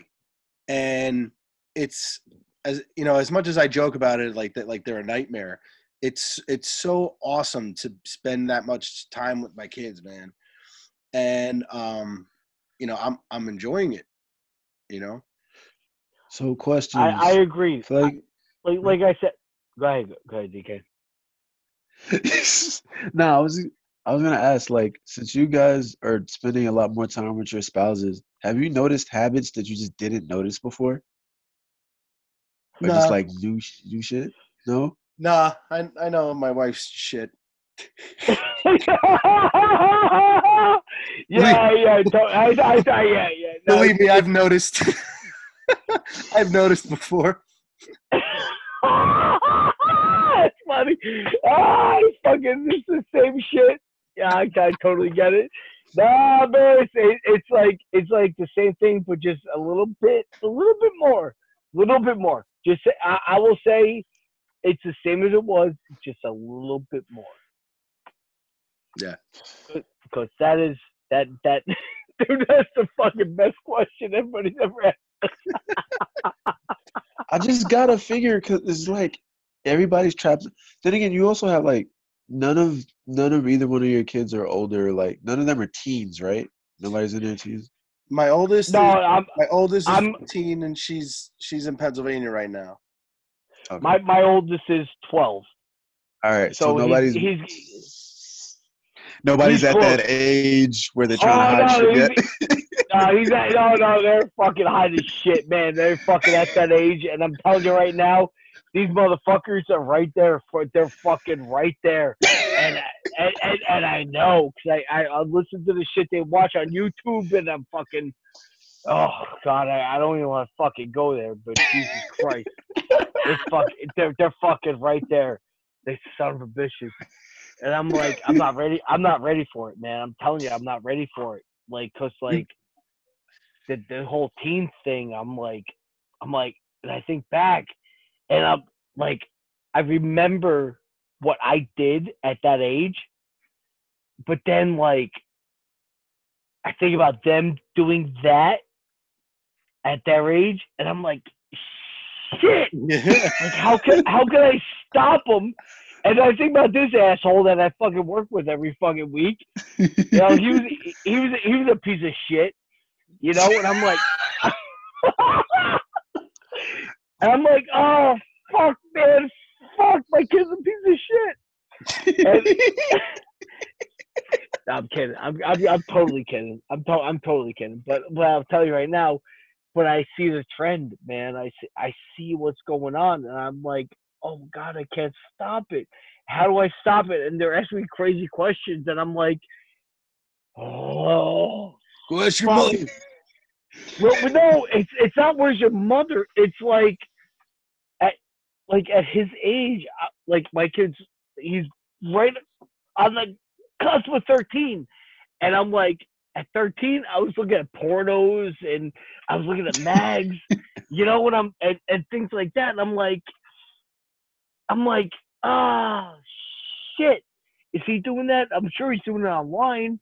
B: And it's as you know, as much as I joke about it like that like they're a nightmare, it's it's so awesome to spend that much time with my kids, man. and um, you know, I'm I'm enjoying it. You know,
E: So questions.
C: I, I agree.
E: like
C: Like like I said, go ahead, go ahead, DK. [laughs]
E: no, I was I was gonna ask, like, since you guys are spending a lot more time with your spouses, have you noticed habits that you just didn't notice before? Or just like new sh- new shit? No?
B: nah, I I know my wife's shit. [laughs]
C: yeah, yeah, to- I, I, I, yeah, yeah. No,
B: Believe me, I've noticed. [laughs] I've noticed before. [laughs]
C: That's funny. Ah, it's fucking, it's the same shit. Yeah, I, I totally get it. Nah, man, it's, it, it's like it's like the same thing, but just a little bit, a little bit more, a little bit more. Just, I, I will say, it's the same as it was, just a little bit more.
B: Yeah.
C: because that is that that [laughs] dude. That's the fucking best question anybody's ever asked. [laughs]
E: I just gotta figure because it's like everybody's trapped. Then again, you also have like none of none of either one of your kids are older. Like none of them are teens, right? Nobody's in their teens.
B: My oldest,
C: No,
B: is,
C: I'm
B: my oldest is
C: I'm-
B: 15, and she's she's in Pennsylvania right now.
E: Okay.
C: my my oldest is twelve.
E: All right, so,
C: So he's-
E: nobody's
C: he's-
E: nobody's
C: he's
E: at that age where they're oh, trying to
C: Oh,
E: hide
C: no,
E: shit
C: he's- No, he's at, no, no, [laughs] they're fucking hiding shit, man. They're fucking at that age, and I'm telling you right now, these motherfuckers are right there. For, they're fucking right there, and and, and, and I know because I, I I listen to the shit they watch on YouTube, and I'm fucking. Oh God, I, I don't even want to fucking go there, but Jesus Christ, it's fuck, they're they're fucking right there. They son of a bitches, and I'm like, I'm not ready. I'm not ready for it, man. I'm telling you, I'm not ready for it. Like, cause like the the whole teen thing, I'm like, I'm like, and I think back, and I'm like, I remember what I did at that age, but then like, I think about them doing that at their age, and I'm like, shit. [laughs] Like, how can how can I stop them? And I think about this asshole that I fucking work with every fucking week. You know, he was he was he was a piece of shit. You know, and I'm like, [laughs] and I'm like, oh fuck, man, fuck, my kid's a piece of shit. And- [laughs] No, I'm kidding. I'm, I'm I'm totally kidding. I'm to, I'm totally kidding. But but I'll tell you right now, but I see the trend, man. I see I see what's going on, and I'm like, oh god, I can't stop it. How do I [laughs] stop it? And they're asking me crazy questions, and I'm like, oh.
B: Ask your mother.
C: Well, no, it's it's not where's your mother. It's like at like at his age, like my kid's he's right on the cusp of thirteen, and I'm like at thirteen, I was looking at pornos and I was looking at mags, [laughs] you know what I'm and, and things like that, and I'm like, I'm like, ah, shit, is he doing that? I'm sure he's doing it online.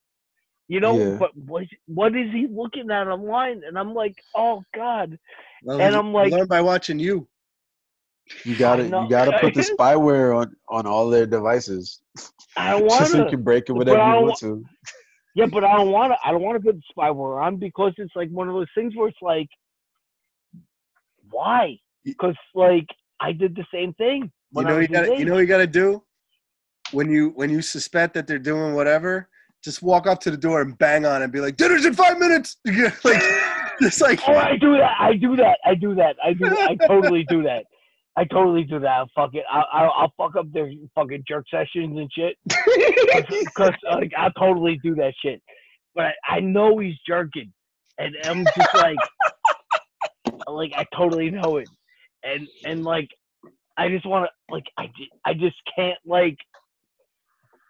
C: You know,
E: Yeah.
C: but what what is he looking at online? And I'm like, oh God.
B: Well,
C: And I'm like-
B: learn by watching you.
E: You gotta you gotta put the [laughs] spyware on on all their devices,
C: I don't [laughs]
E: just
C: want
E: so you can break it
C: but
E: whenever you want to.
C: Yeah, but I don't want to. I don't want to put the spyware on because it's like one of those things where it's like, why? Because like I did the same thing.
B: You know you
C: gotta,
B: you know what you got to do when you when you suspect that they're doing whatever. Just walk up to the door and bang on it and be like, "Dinner's in five minutes." [laughs] Like, just like
C: Oh, I do that. I do that. I do that. I do. I [laughs] totally do that. I totally do that. I'll fuck it. I'll, I'll, I'll fuck up their fucking jerk sessions and shit. [laughs] Because like I totally do that shit. But I, I know he's jerking, and I'm just like, like I totally know it, and and like I just want to like I I just can't like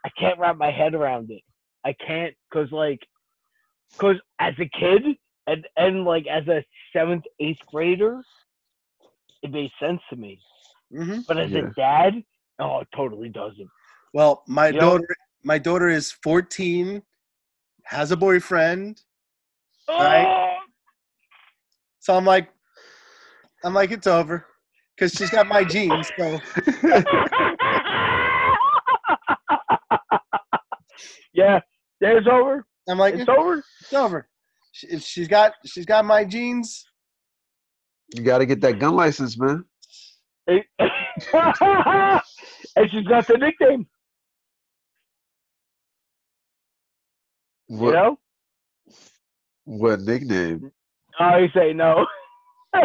C: I can't wrap my head around it. I can't because like because as a kid and and like as a seventh eighth grader, it made sense to me.
B: Mhm.
C: But as
E: Yeah.
C: a dad, oh, it totally doesn't.
B: Well, my
C: You know-
B: daughter, my daughter is 14, has a boyfriend.
C: Oh,
B: Right. So I'm like, I'm like, it's over, because she's got my genes. So [laughs]
C: yeah, there's over.
B: I'm like,
C: It's over.
B: it's over. She, she's got she's got my genes.
D: You got to get that gun license, man. [laughs]
C: and she's got the nickname. You
D: What,
C: know?
D: what nickname?
C: Oh, he say no.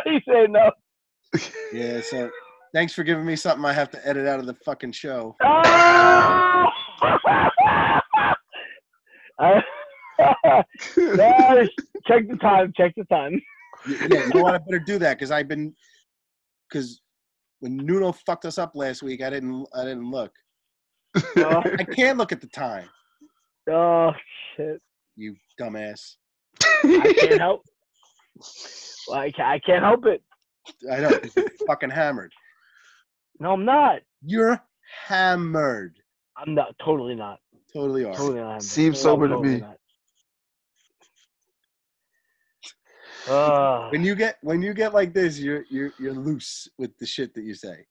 C: he say no. [laughs]
B: Yeah. So thanks for giving me something I have to edit out of the fucking show. [laughs]
C: Oh! [laughs] Check the time. Check the time.
B: Yeah, you want to better do that because I've been because when Nuno fucked us up last week, I didn't I didn't look.
C: Oh, [laughs]
B: I can't look at the time.
C: oh shit!
B: You dumbass.
C: I can't help. Well, I can't help it.
B: I know. 'cause you're fucking hammered.
C: No, I'm not.
B: You're hammered.
C: I'm not. Totally not.
B: Totally are.
C: Totally not.
D: Seems
C: No,
D: sober to
C: totally
D: me.
C: not. Uh,
B: When you get when you get like this, you're you're you're loose with the shit that you say.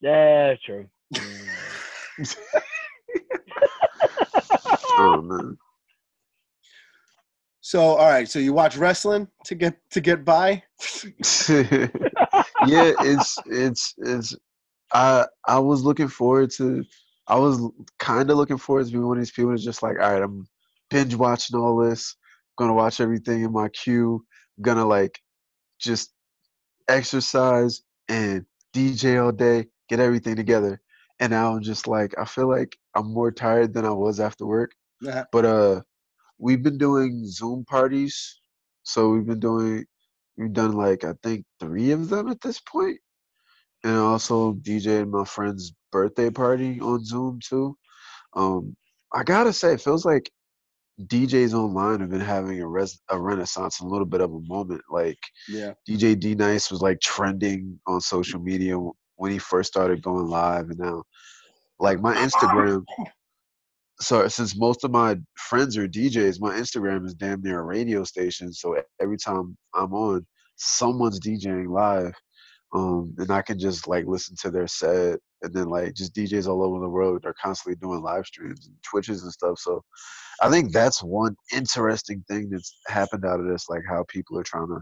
C: yeah, true. [laughs] [laughs]
D: oh man.
B: So all right, so you watch wrestling to get to get by. [laughs]
D: yeah, it's it's it's. I I was looking forward to. I was kind of looking forward to being one of these people that's just like, all right, I'm binge watching all this. I'm gonna watch everything in my queue. I'm gonna like just exercise and DJ all day, get everything together. And now I'm just like, I feel like I'm more tired than I was after work.
B: Uh,
D: But uh, we've been doing Zoom parties. So we've been doing, we've done like I think three of them at this point, and also DJing my friend's birthday party on Zoom too. Um, I gotta say, it feels like DJs online have been having a res- a renaissance, a little bit of a moment. Like
B: yeah.
D: DJ D Nice was like trending on social media when he first started going live, and now, like my [laughs] Instagram. So since most of my friends are DJs, my Instagram is damn near a radio station. So every time I'm on, someone's DJing live, um, and I can just like listen to their set, and then like just DJs all over the world are constantly doing live streams and Twitches and stuff. So I think that's one interesting thing that's happened out of this, like how people are trying to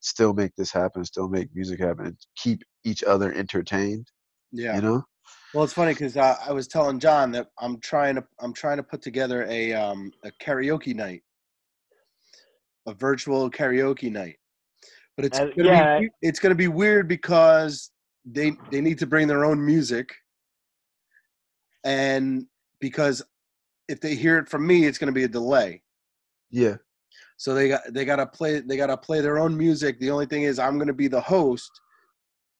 D: still make this happen, still make music happen, and keep each other entertained.
B: Yeah.
D: You know?
B: Well, it's funny because uh, I was telling John that I'm trying to I'm trying to put together a um, a karaoke night, a virtual karaoke night, but it's
C: Uh,
B: gonna
C: yeah.
B: be it's gonna be weird because they they need to bring their own music, and because if they hear it from me, it's gonna be a delay.
D: Yeah.
B: So they got they gotta play they gotta play their own music. The only thing is I'm gonna be the host,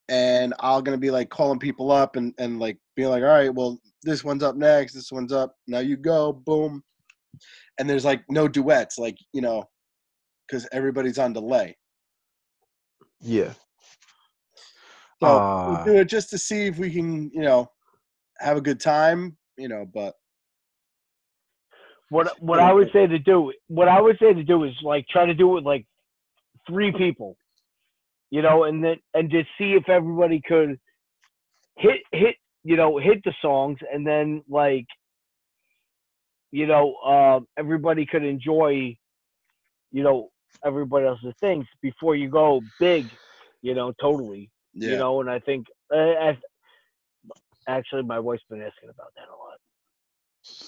B: and I'm gonna be like calling people up and and like being like, all right, well this one's up next, this one's up, now you go, boom, and there's like no duets, like you know, because everybody's on delay.
D: Yeah.
B: So
D: Ah.
B: we'll do it just to see if we can, you know, have a good time, you know. But
C: What what I would say to do, what I would say to do is like try to do it with like three people, you know, and then and just see if everybody could hit hit you know hit the songs, and then like you know uh, everybody could enjoy you know everybody else's things before you go big, you know, totally,
B: yeah,
C: you know, and I think uh, I, actually my wife's been asking about that a lot.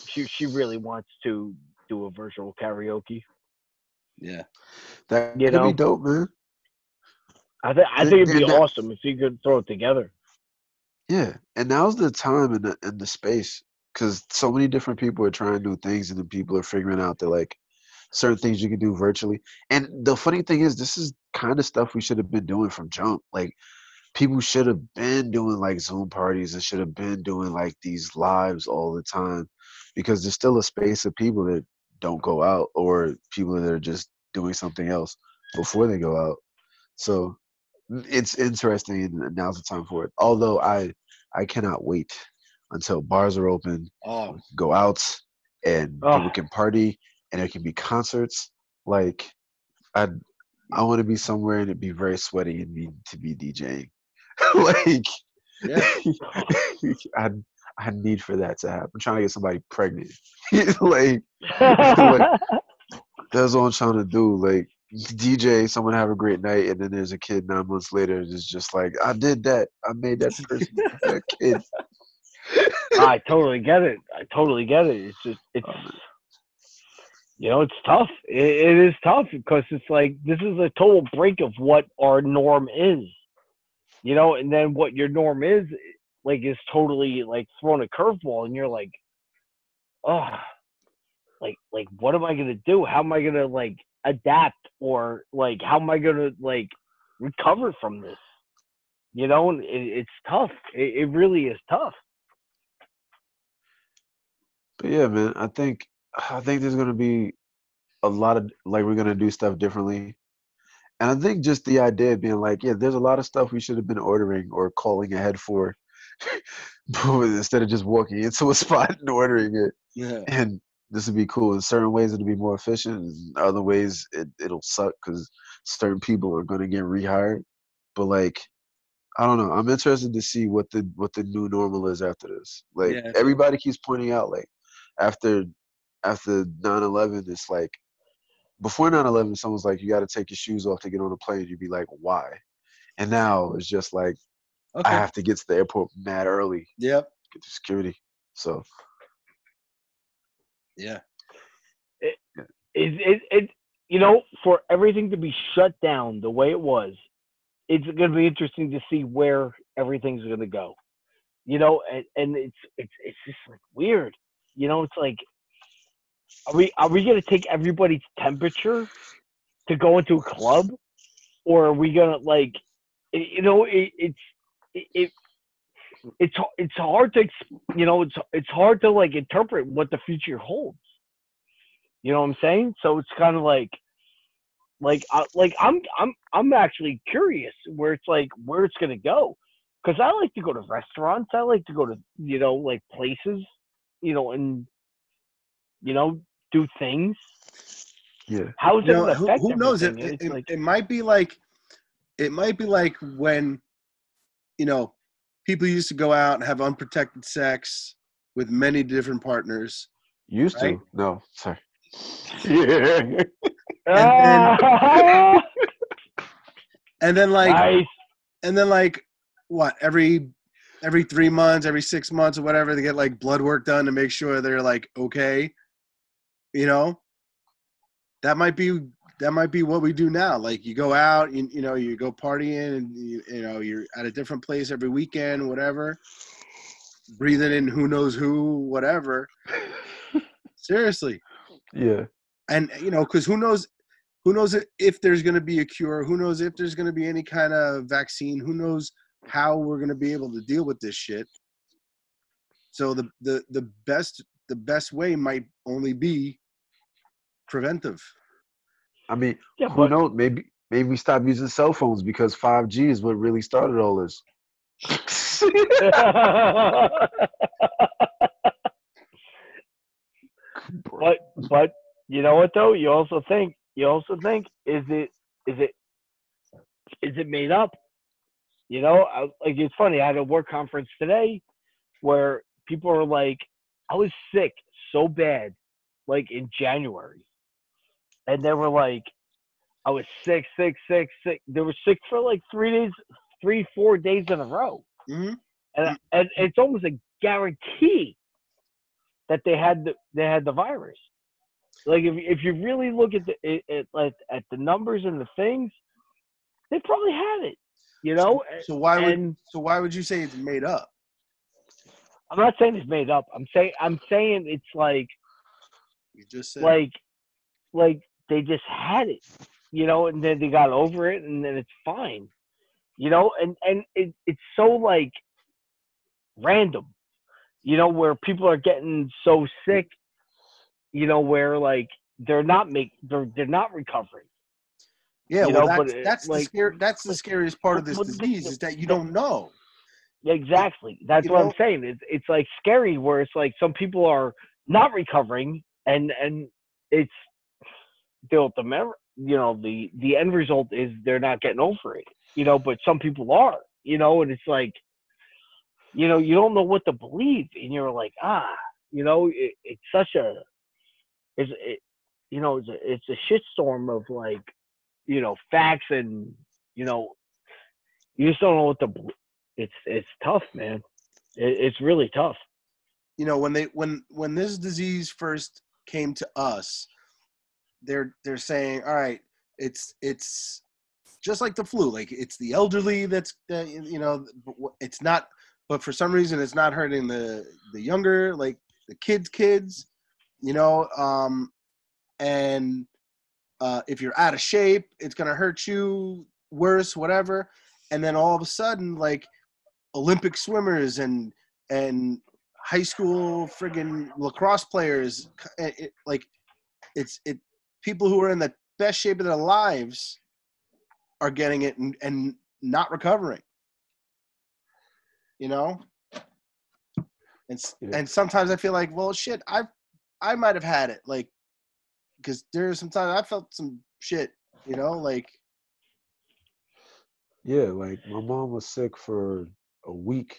C: She she really wants to do a virtual karaoke.
B: yeah,
D: That
C: You
D: could
C: know?
D: be dope, man.
C: I think I think it'd be
D: that-
C: awesome if you could throw it together.
D: Yeah, and now's the time and the and the space because so many different people are trying new things, and then people are figuring out that like certain things you can do virtually. And the funny thing is, this is kind of stuff we should have been doing from jump. Like people should have been doing like Zoom parties and should have been doing like these lives all the time because there's still a space of people that don't go out or people that are just doing something else before they go out. So it's interesting and now's the time for it. Although I I cannot wait until bars are open,
B: oh,
D: go out and
C: Oh.
D: people can party and there can be concerts. Like I I want to be somewhere and it be very sweaty and need to be DJing. [laughs] like. I [laughs] I need for that to happen. I'm trying to get somebody pregnant. [laughs] like like That's all I'm trying to do. Like DJ, someone have a great night, and then there's a kid nine months later. It's just like I did that. I made that person [laughs] that kid.
C: I totally get it. I totally get it. It's just it's um, you know it's tough. It, it is tough because it's like this is a total break of what our norm is. You know, and then what your norm is like is totally like thrown a curveball, and you're like, oh, like like what am I gonna do? How am I gonna like adapt or like how am I gonna like recover from this? You know, it, it's tough. It, it really is tough.
D: But yeah, man, I think I think there's gonna be a lot of like we're gonna do stuff differently. And I think just the idea of being like, yeah, there's a lot of stuff we should have been ordering or calling ahead for [laughs] instead of just walking into a [laughs] spot and ordering it.
B: Yeah.
D: And this would be cool. In certain ways, it'll be more efficient. In other ways, it, it'll suck because certain people are going to get rehired. But like, I don't know. I'm interested to see what the what the new normal is after this. Like
B: Yeah.
D: everybody keeps pointing out, like after after 9/11, it's like before 9/11, someone's like, you got to take your shoes off to get on a plane. You'd be like, why? And now it's just like
B: Okay.
D: I have to get to the airport mad early,
B: Yep.
D: get to security. So
B: Yeah.
C: it, it, it, you know, for everything to be shut down the way it was, it's going to be interesting to see where everything's going to go. You know, and, and it's it's it's just like weird. You know, it's like, are we are we going to take everybody's temperature to go into a club, or are we going to like, you know, it, it's it, it it's it's hard to you know it's it's hard to like interpret what the future holds. You know what I'm saying? So it's kind of like, like, I, like I'm, I'm, I'm actually curious where it's like where it's gonna go, because I like to go to restaurants. I like to go to you know like places, you know, and you know do things.
D: yeah,
C: How is it
B: know, who, who knows? It,
C: everything?
B: it,
C: It's
B: it,
C: like,
B: it might be like, it might be like when, you know, people used to go out and have unprotected sex with many different partners.
D: used
B: Right?
D: to. No, sorry. [laughs] Yeah.
C: ah, [laughs]
B: And then like,
C: nice.
B: and then like, what? Every every three months, every six months, or whatever, they get like blood work done to make sure they're like okay. You know, that might be that might be what we do now. Like you go out, you, you know, you go partying, and you, you know you're at a different place every weekend, whatever. Breathing in who knows who, whatever. [laughs] Seriously,
D: yeah.
B: and you know, because who knows, who knows if there's going to be a cure? Who knows if there's going to be any kind of vaccine? Who knows how we're going to be able to deal with this shit? So the the the best the best way might only be preventive.
D: I mean,
C: Yeah,
D: who
C: but
D: knows? Maybe maybe we stop using cell phones because 5G is what really started all this. [laughs]
C: but but you know what though? You also think you also think is it is it is it made up? You know, I, like it's funny. I had a work conference today where people are like, I was sick so bad, like in January, and they were like, I was sick, sick, sick, sick. They were sick for like three days, three, four days in a row
B: hmm
C: and and it's almost a guarantee that they had the they had the virus. Like if if you really look at the it, it, at at the numbers and the things, they probably had it. You know,
B: So why would
C: and
B: so why would you say it's made up?
C: I'm not saying it's made up. I'm saying I'm saying it's like
B: You just said
C: like like they just had it, you know, and then they got over it, and then it's fine, you know, and and it, it's so like random, you know, where people are getting so sick, you know, where like they're not make they're they're not recovering.
B: yeah.
C: you
B: Well,
C: know,
B: that's
C: it- uh,
B: that's the scare, that's the scariest part of this disease is that you don't know.
C: Exactly. That's
B: You
C: what
B: know-
C: I'm saying. It's it's like scary where it's like some people are not recovering and and it's the ultimate you know, the the end result is they're not getting over it. You know, but some people are, you know, and it's like you know, you don't know what to believe and you're like, ah, you know, it, it's such a it's it, you know, it's a, it's a shitstorm of like, you know, facts and you know, you just don't know what the. bl- It's it's tough, man. It, it's really tough.
B: you know when they when when this disease first came to us they're they're saying all right it's it's just like the flu like it's the elderly that's that, you know it's not but for some reason it's not hurting the the younger like the kids kids you know um and uh if you're out of shape it's to hurt you worse whatever. And then all of a sudden like olympic swimmers and and high school friggin' lacrosse players it- like it's it people who are in the best shape of their lives are getting it and, and not recovering you know and and sometimes i feel like well shit i i might have had it like because there's sometimes i felt some shit you know like
D: Yeah, like my mom was sick for a week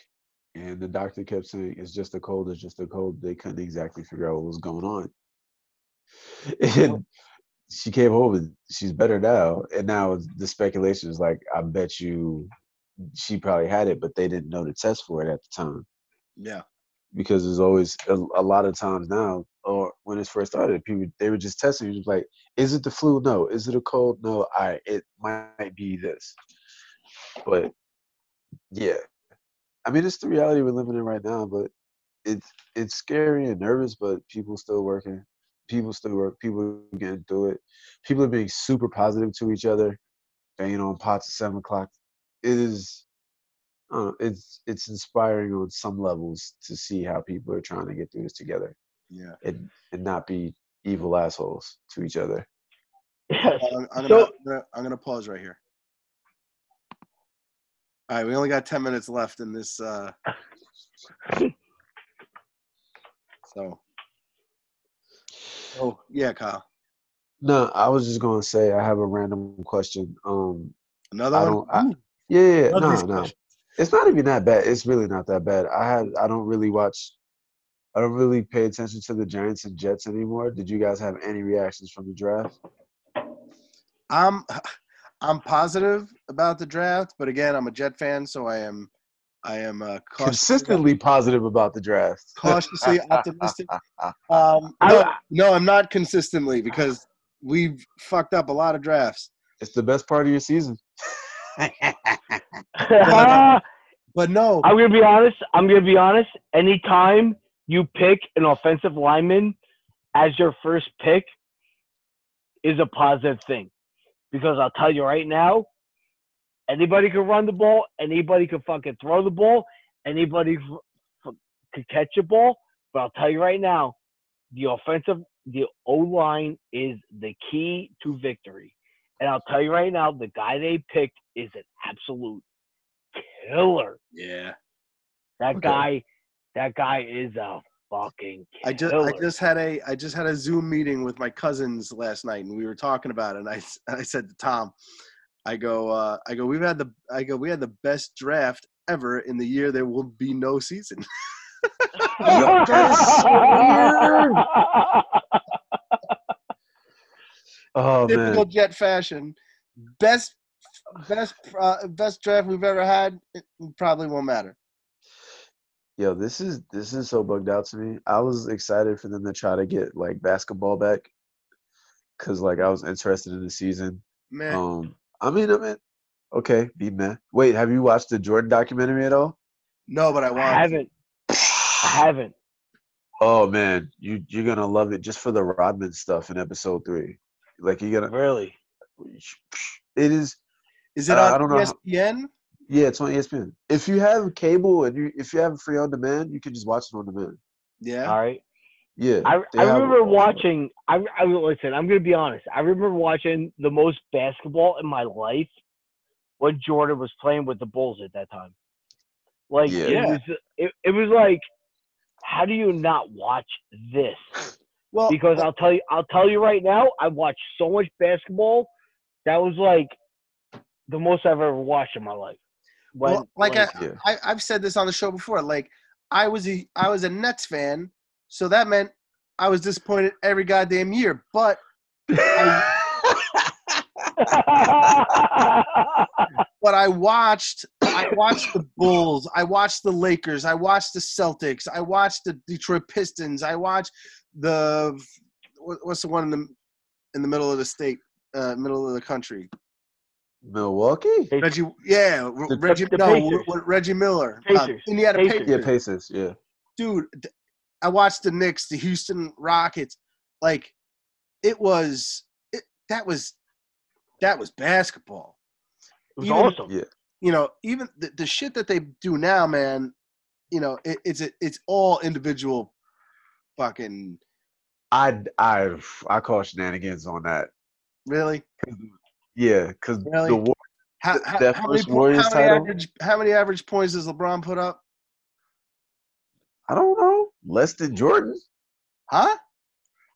D: and the doctor kept saying it's just a cold, it's just a cold. They couldn't exactly figure out what was going on. [laughs] And she came home and she's better now. And now the speculation is like, I bet you she probably had it, but they didn't know to test for it at the time.
B: yeah
D: Because there's always a, a lot of times now, or when it first started, people they were just testing. you just like, is it the flu? No. Is it a cold? No. I it might be this. But yeah, I mean, it's the reality we're living in right now. But it's it's scary and nervous. But people still working. People still work. People getting through it. People are being super positive to each other. And, you know, on pots at seven o'clock. It is. Uh, it's it's inspiring on some levels to see how people are trying to get through this together
B: yeah
D: and and not be evil assholes to each other.
C: Yes.
B: I'm, I'm, gonna,
C: So-
B: I'm gonna I'm gonna pause right here. All right, we only got ten minutes left in this. Uh, [laughs] so, oh yeah, Kyle.
D: No, I was just gonna say I have a random question. Um,
B: Another
D: I
B: one.
D: I- yeah, no, no, it's not even that bad. It's really not that bad. I have I don't really watch. I don't really pay attention to the Giants and Jets anymore. Did you guys have any reactions from the draft?
B: I'm [laughs] I'm positive about the draft, but again, I'm a Jet fan, so I am I am uh,
D: Consistently positive about the draft. [laughs]
B: cautiously optimistic. Um, no, no, I'm not consistently because we've fucked up a lot of drafts.
D: It's the best part of your season. [laughs] [laughs]
B: But no,
C: I'm gonna be honest. I'm gonna be honest. Anytime you pick an offensive lineman as your first pick is a positive thing, because I'll tell you right now, anybody can run the ball, anybody can fucking throw the ball, anybody f- f- could catch a ball. But I'll tell you right now, the offensive, the O line is the key to victory. And I'll tell you right now, the guy they picked is an absolute killer.
B: yeah.
C: That
D: Okay.
C: guy, that guy is a fucking killer.
B: I just I just had a I just had a Zoom meeting with my cousins last night, and we were talking about it. And I s- and I said to Tom, I go uh, I go we've had the I go we had the best draft ever in the year there will be no season.
D: That is so. Oh
B: Typical
D: man,
B: Jet fashion. Best best uh, best draft we've ever had. It probably won't matter.
D: yo, this is this is so bugged out to me. I was excited for them to try to get like basketball back, cause like I was interested in the season.
B: Man,
D: Um, I mean, I mean, okay, be meh. Wait, have you watched the Jordan documentary at all?
B: no, but I want.
C: I
B: want.
C: haven't. I haven't.
D: Oh man, you you're gonna love it just for the Rodman stuff in episode three. Like you're gonna,
C: Really.
D: it is.
B: Is it
D: Uh,
B: on
D: I don't know how-
B: ESPN?
D: Yeah, it's on ESPN. If you have cable and you if you have free on demand, you can just watch it on demand.
B: Yeah.
C: All right.
D: Yeah,
C: I, I
D: have-
C: remember watching. I, I listen. I'm gonna be honest. I remember watching the most basketball in my life when Jordan was playing with the Bulls at that time. Like
D: Yeah.
C: it was. It, it was like, how do you not watch this?
B: Well,
C: Because I'll tell you. I'll tell you right now. I watched so much basketball. That was like the most I've ever watched in my life. When,
B: well, like I,
D: Yeah.
B: I, I've said this on the show before. Like I was a I was a Nets fan, so that meant I was disappointed every goddamn year. But [laughs] but I watched I watched the Bulls, I watched the Lakers, I watched the Celtics, I watched the Detroit Pistons, I watched the what's the one in the in the middle of the state, uh, middle of the country?
D: Milwaukee?
B: Reggie, yeah,
D: The-
B: Reggie,
C: the
B: no, Reggie Miller, uh, Indiana
C: Pacers.
B: Pacers.
D: Yeah, Pacers. Yeah.
B: dude, th- I watched the Knicks, the Houston Rockets. Like, it was it, that was that was basketball.
C: It was
B: Even-
C: awesome.
D: Yeah.
B: You know, even the, the shit that they do now, man. You know, it, it's a, it's all individual, fucking
D: I I I call shenanigans on that.
B: really.
D: Yeah, because
B: Really?
D: the war,
B: How, how,
D: that
B: how many,
D: first
B: po-
D: Warriors
B: how many
D: title?
B: average how many average points does LeBron put up?
D: I don't know, less than Jordan,
B: Huh?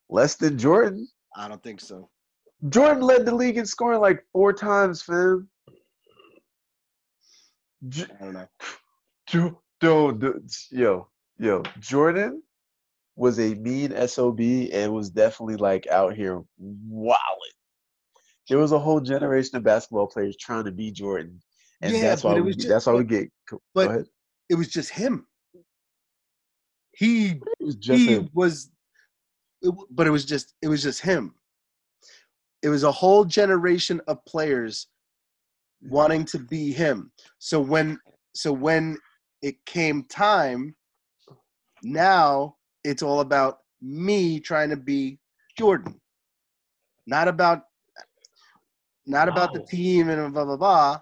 D: less than Jordan.
B: I don't think so.
D: Jordan led the league in scoring like four times, fam. J-
B: I don't know.
D: Do- do- yo, yo, Jordan was a mean sob and was definitely like out here wilding. There was a whole generation of basketball players trying to be Jordan, and
B: Yeah,
D: that's why we get-
B: just-
D: that's why we get. Go
B: but-
D: ahead.
B: It was just him. He
D: was just
B: he
D: a,
B: was it but it was just it was just him. It was a whole generation of players wanting to be him. So when so when it came time now it's all about me trying to be jordan. Not about not about the team and blah blah blah.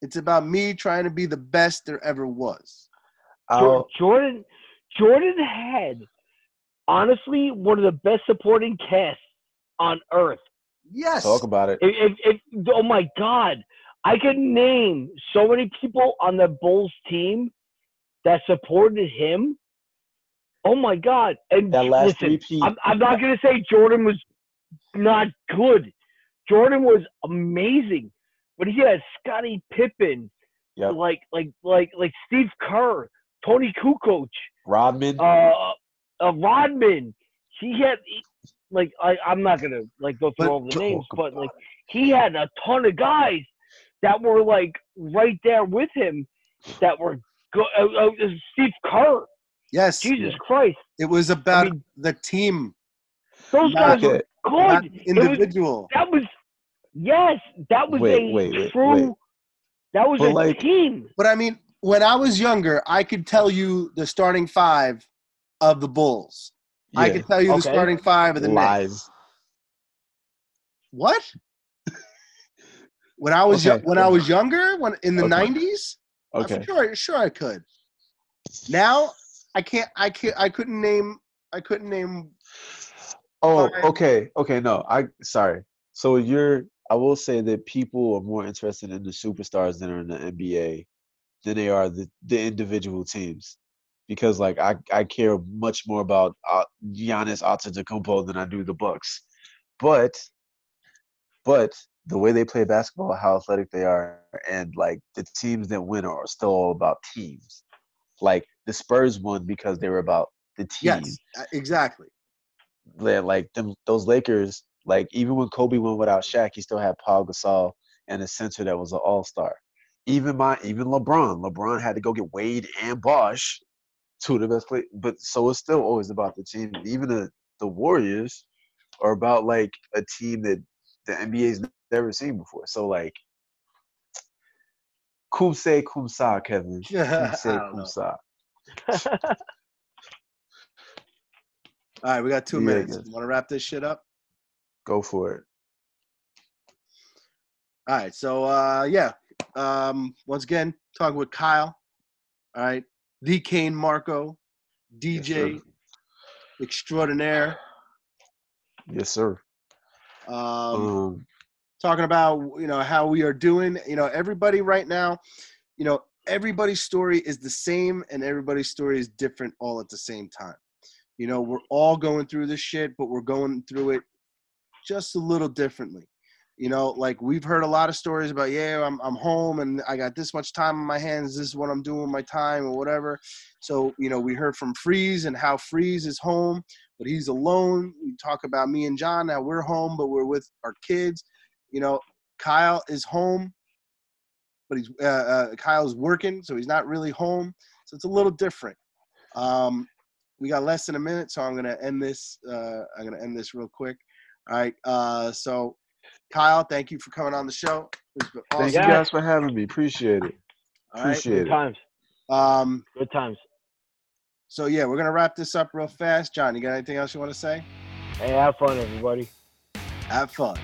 B: It's about me trying to be the best there ever was.
C: Jor-
D: I'll-
C: Jordan Jordan had honestly one of the best supporting casts on earth.
B: yes
D: talk about it.
C: If, if, if, oh my God, I could name so many people on the Bulls team that supported him. Oh my God! And
D: That last
C: listen,
D: three-peat.
C: I'm, I'm not gonna say Jordan was not good. Jordan was amazing, but he had Scottie Pippen,
D: Yep.
C: like like like like Steve Kerr, Toni Kukoc,
D: Rodman.
C: uh, uh Rodman. He had like I I'm not gonna like go through
B: But-
C: all the names, but like he had a ton of guys that were like right there with him that were go- uh, uh, Steve Kerr.
B: yes
C: Jesus Christ,
B: it was about
C: mean,
B: the team
C: those
B: Not
C: guys were
D: Okay.
B: not
C: good. It was
B: individual
C: that was yes, that was
D: Wait,
C: a
D: wait, wait,
C: true.
D: wait.
C: That was
D: But,
C: a
D: like-
C: team.
B: But I mean, when I was younger, I could tell you the starting five of the Bulls. I could tell you the starting five of the Knicks. What? [laughs] when I was yo-
D: Okay.
B: when I was younger, when in the
D: Okay.
B: nineties,
D: Okay.
B: sure, sure I could. Now I can't. I can't. I couldn't name. I couldn't name.
D: Oh,
B: Fine.
D: okay, okay. No, I sorry. So you're. I will say that people are more interested in the superstars than are in the NBA than they are the the individual teams, because like I I care much more about uh, Giannis Antetokounmpo than I do the Bucks, but but the way they play basketball, how athletic they are, and like the teams that win are still all about teams. Like the Spurs won because they were about the team
B: Yes, uh, exactly.
D: yeah, like them those Lakers, like even when Kobe went without Shaq, he still had Paul Gasol and a center that was an all star. Even my even LeBron, LeBron had to go get Wade and Bosh, two of the best play. But so it's still always about the team. Even the the Warriors are about like a team that the NBA's never seen before. So like, kumse kumsa, Kevin. [laughs] Kumse kumsa.
B: All right, we got two
D: Yeah,
B: minutes. Want to wrap this shit up?
D: Go for it.
B: All right, so uh, yeah, um, once again, talking with Kyle. All right, the Kane Marco, DJ
D: sir.
B: extraordinaire.
D: Yes, sir.
B: Um,
D: Um,
B: talking about you know how we are doing. You know, everybody right now, you know, everybody's story is the same, and everybody's story is different all at the same time. You know, we're all going through this shit, but we're going through it just a little differently. You know, like we've heard a lot of stories about, yeah, I'm I'm home and I got this much time on my hands. This is what I'm doing with my time or whatever. So you know, we heard from Freeze and how Freeze is home, but he's alone. We talk about me and John now we're home, but we're with our kids. You know, Kyle is home, but he's uh, uh, Kyle's working, so he's not really home. So it's a little different. Um, we got less than a minute, so I'm gonna end this. Uh, I'm gonna end this real quick. All right. Uh, so, Kyle, thank you for coming on the show. It's
E: Thank you
C: Yeah.
E: guys for having me. Appreciate it.
B: All right.
E: Appreciate
C: Good
E: it.
C: times.
B: Um,
C: Good times.
B: so yeah, we're gonna wrap this up real fast. John, you got anything else you want to say?
C: Hey, have fun, everybody.
B: Have fun.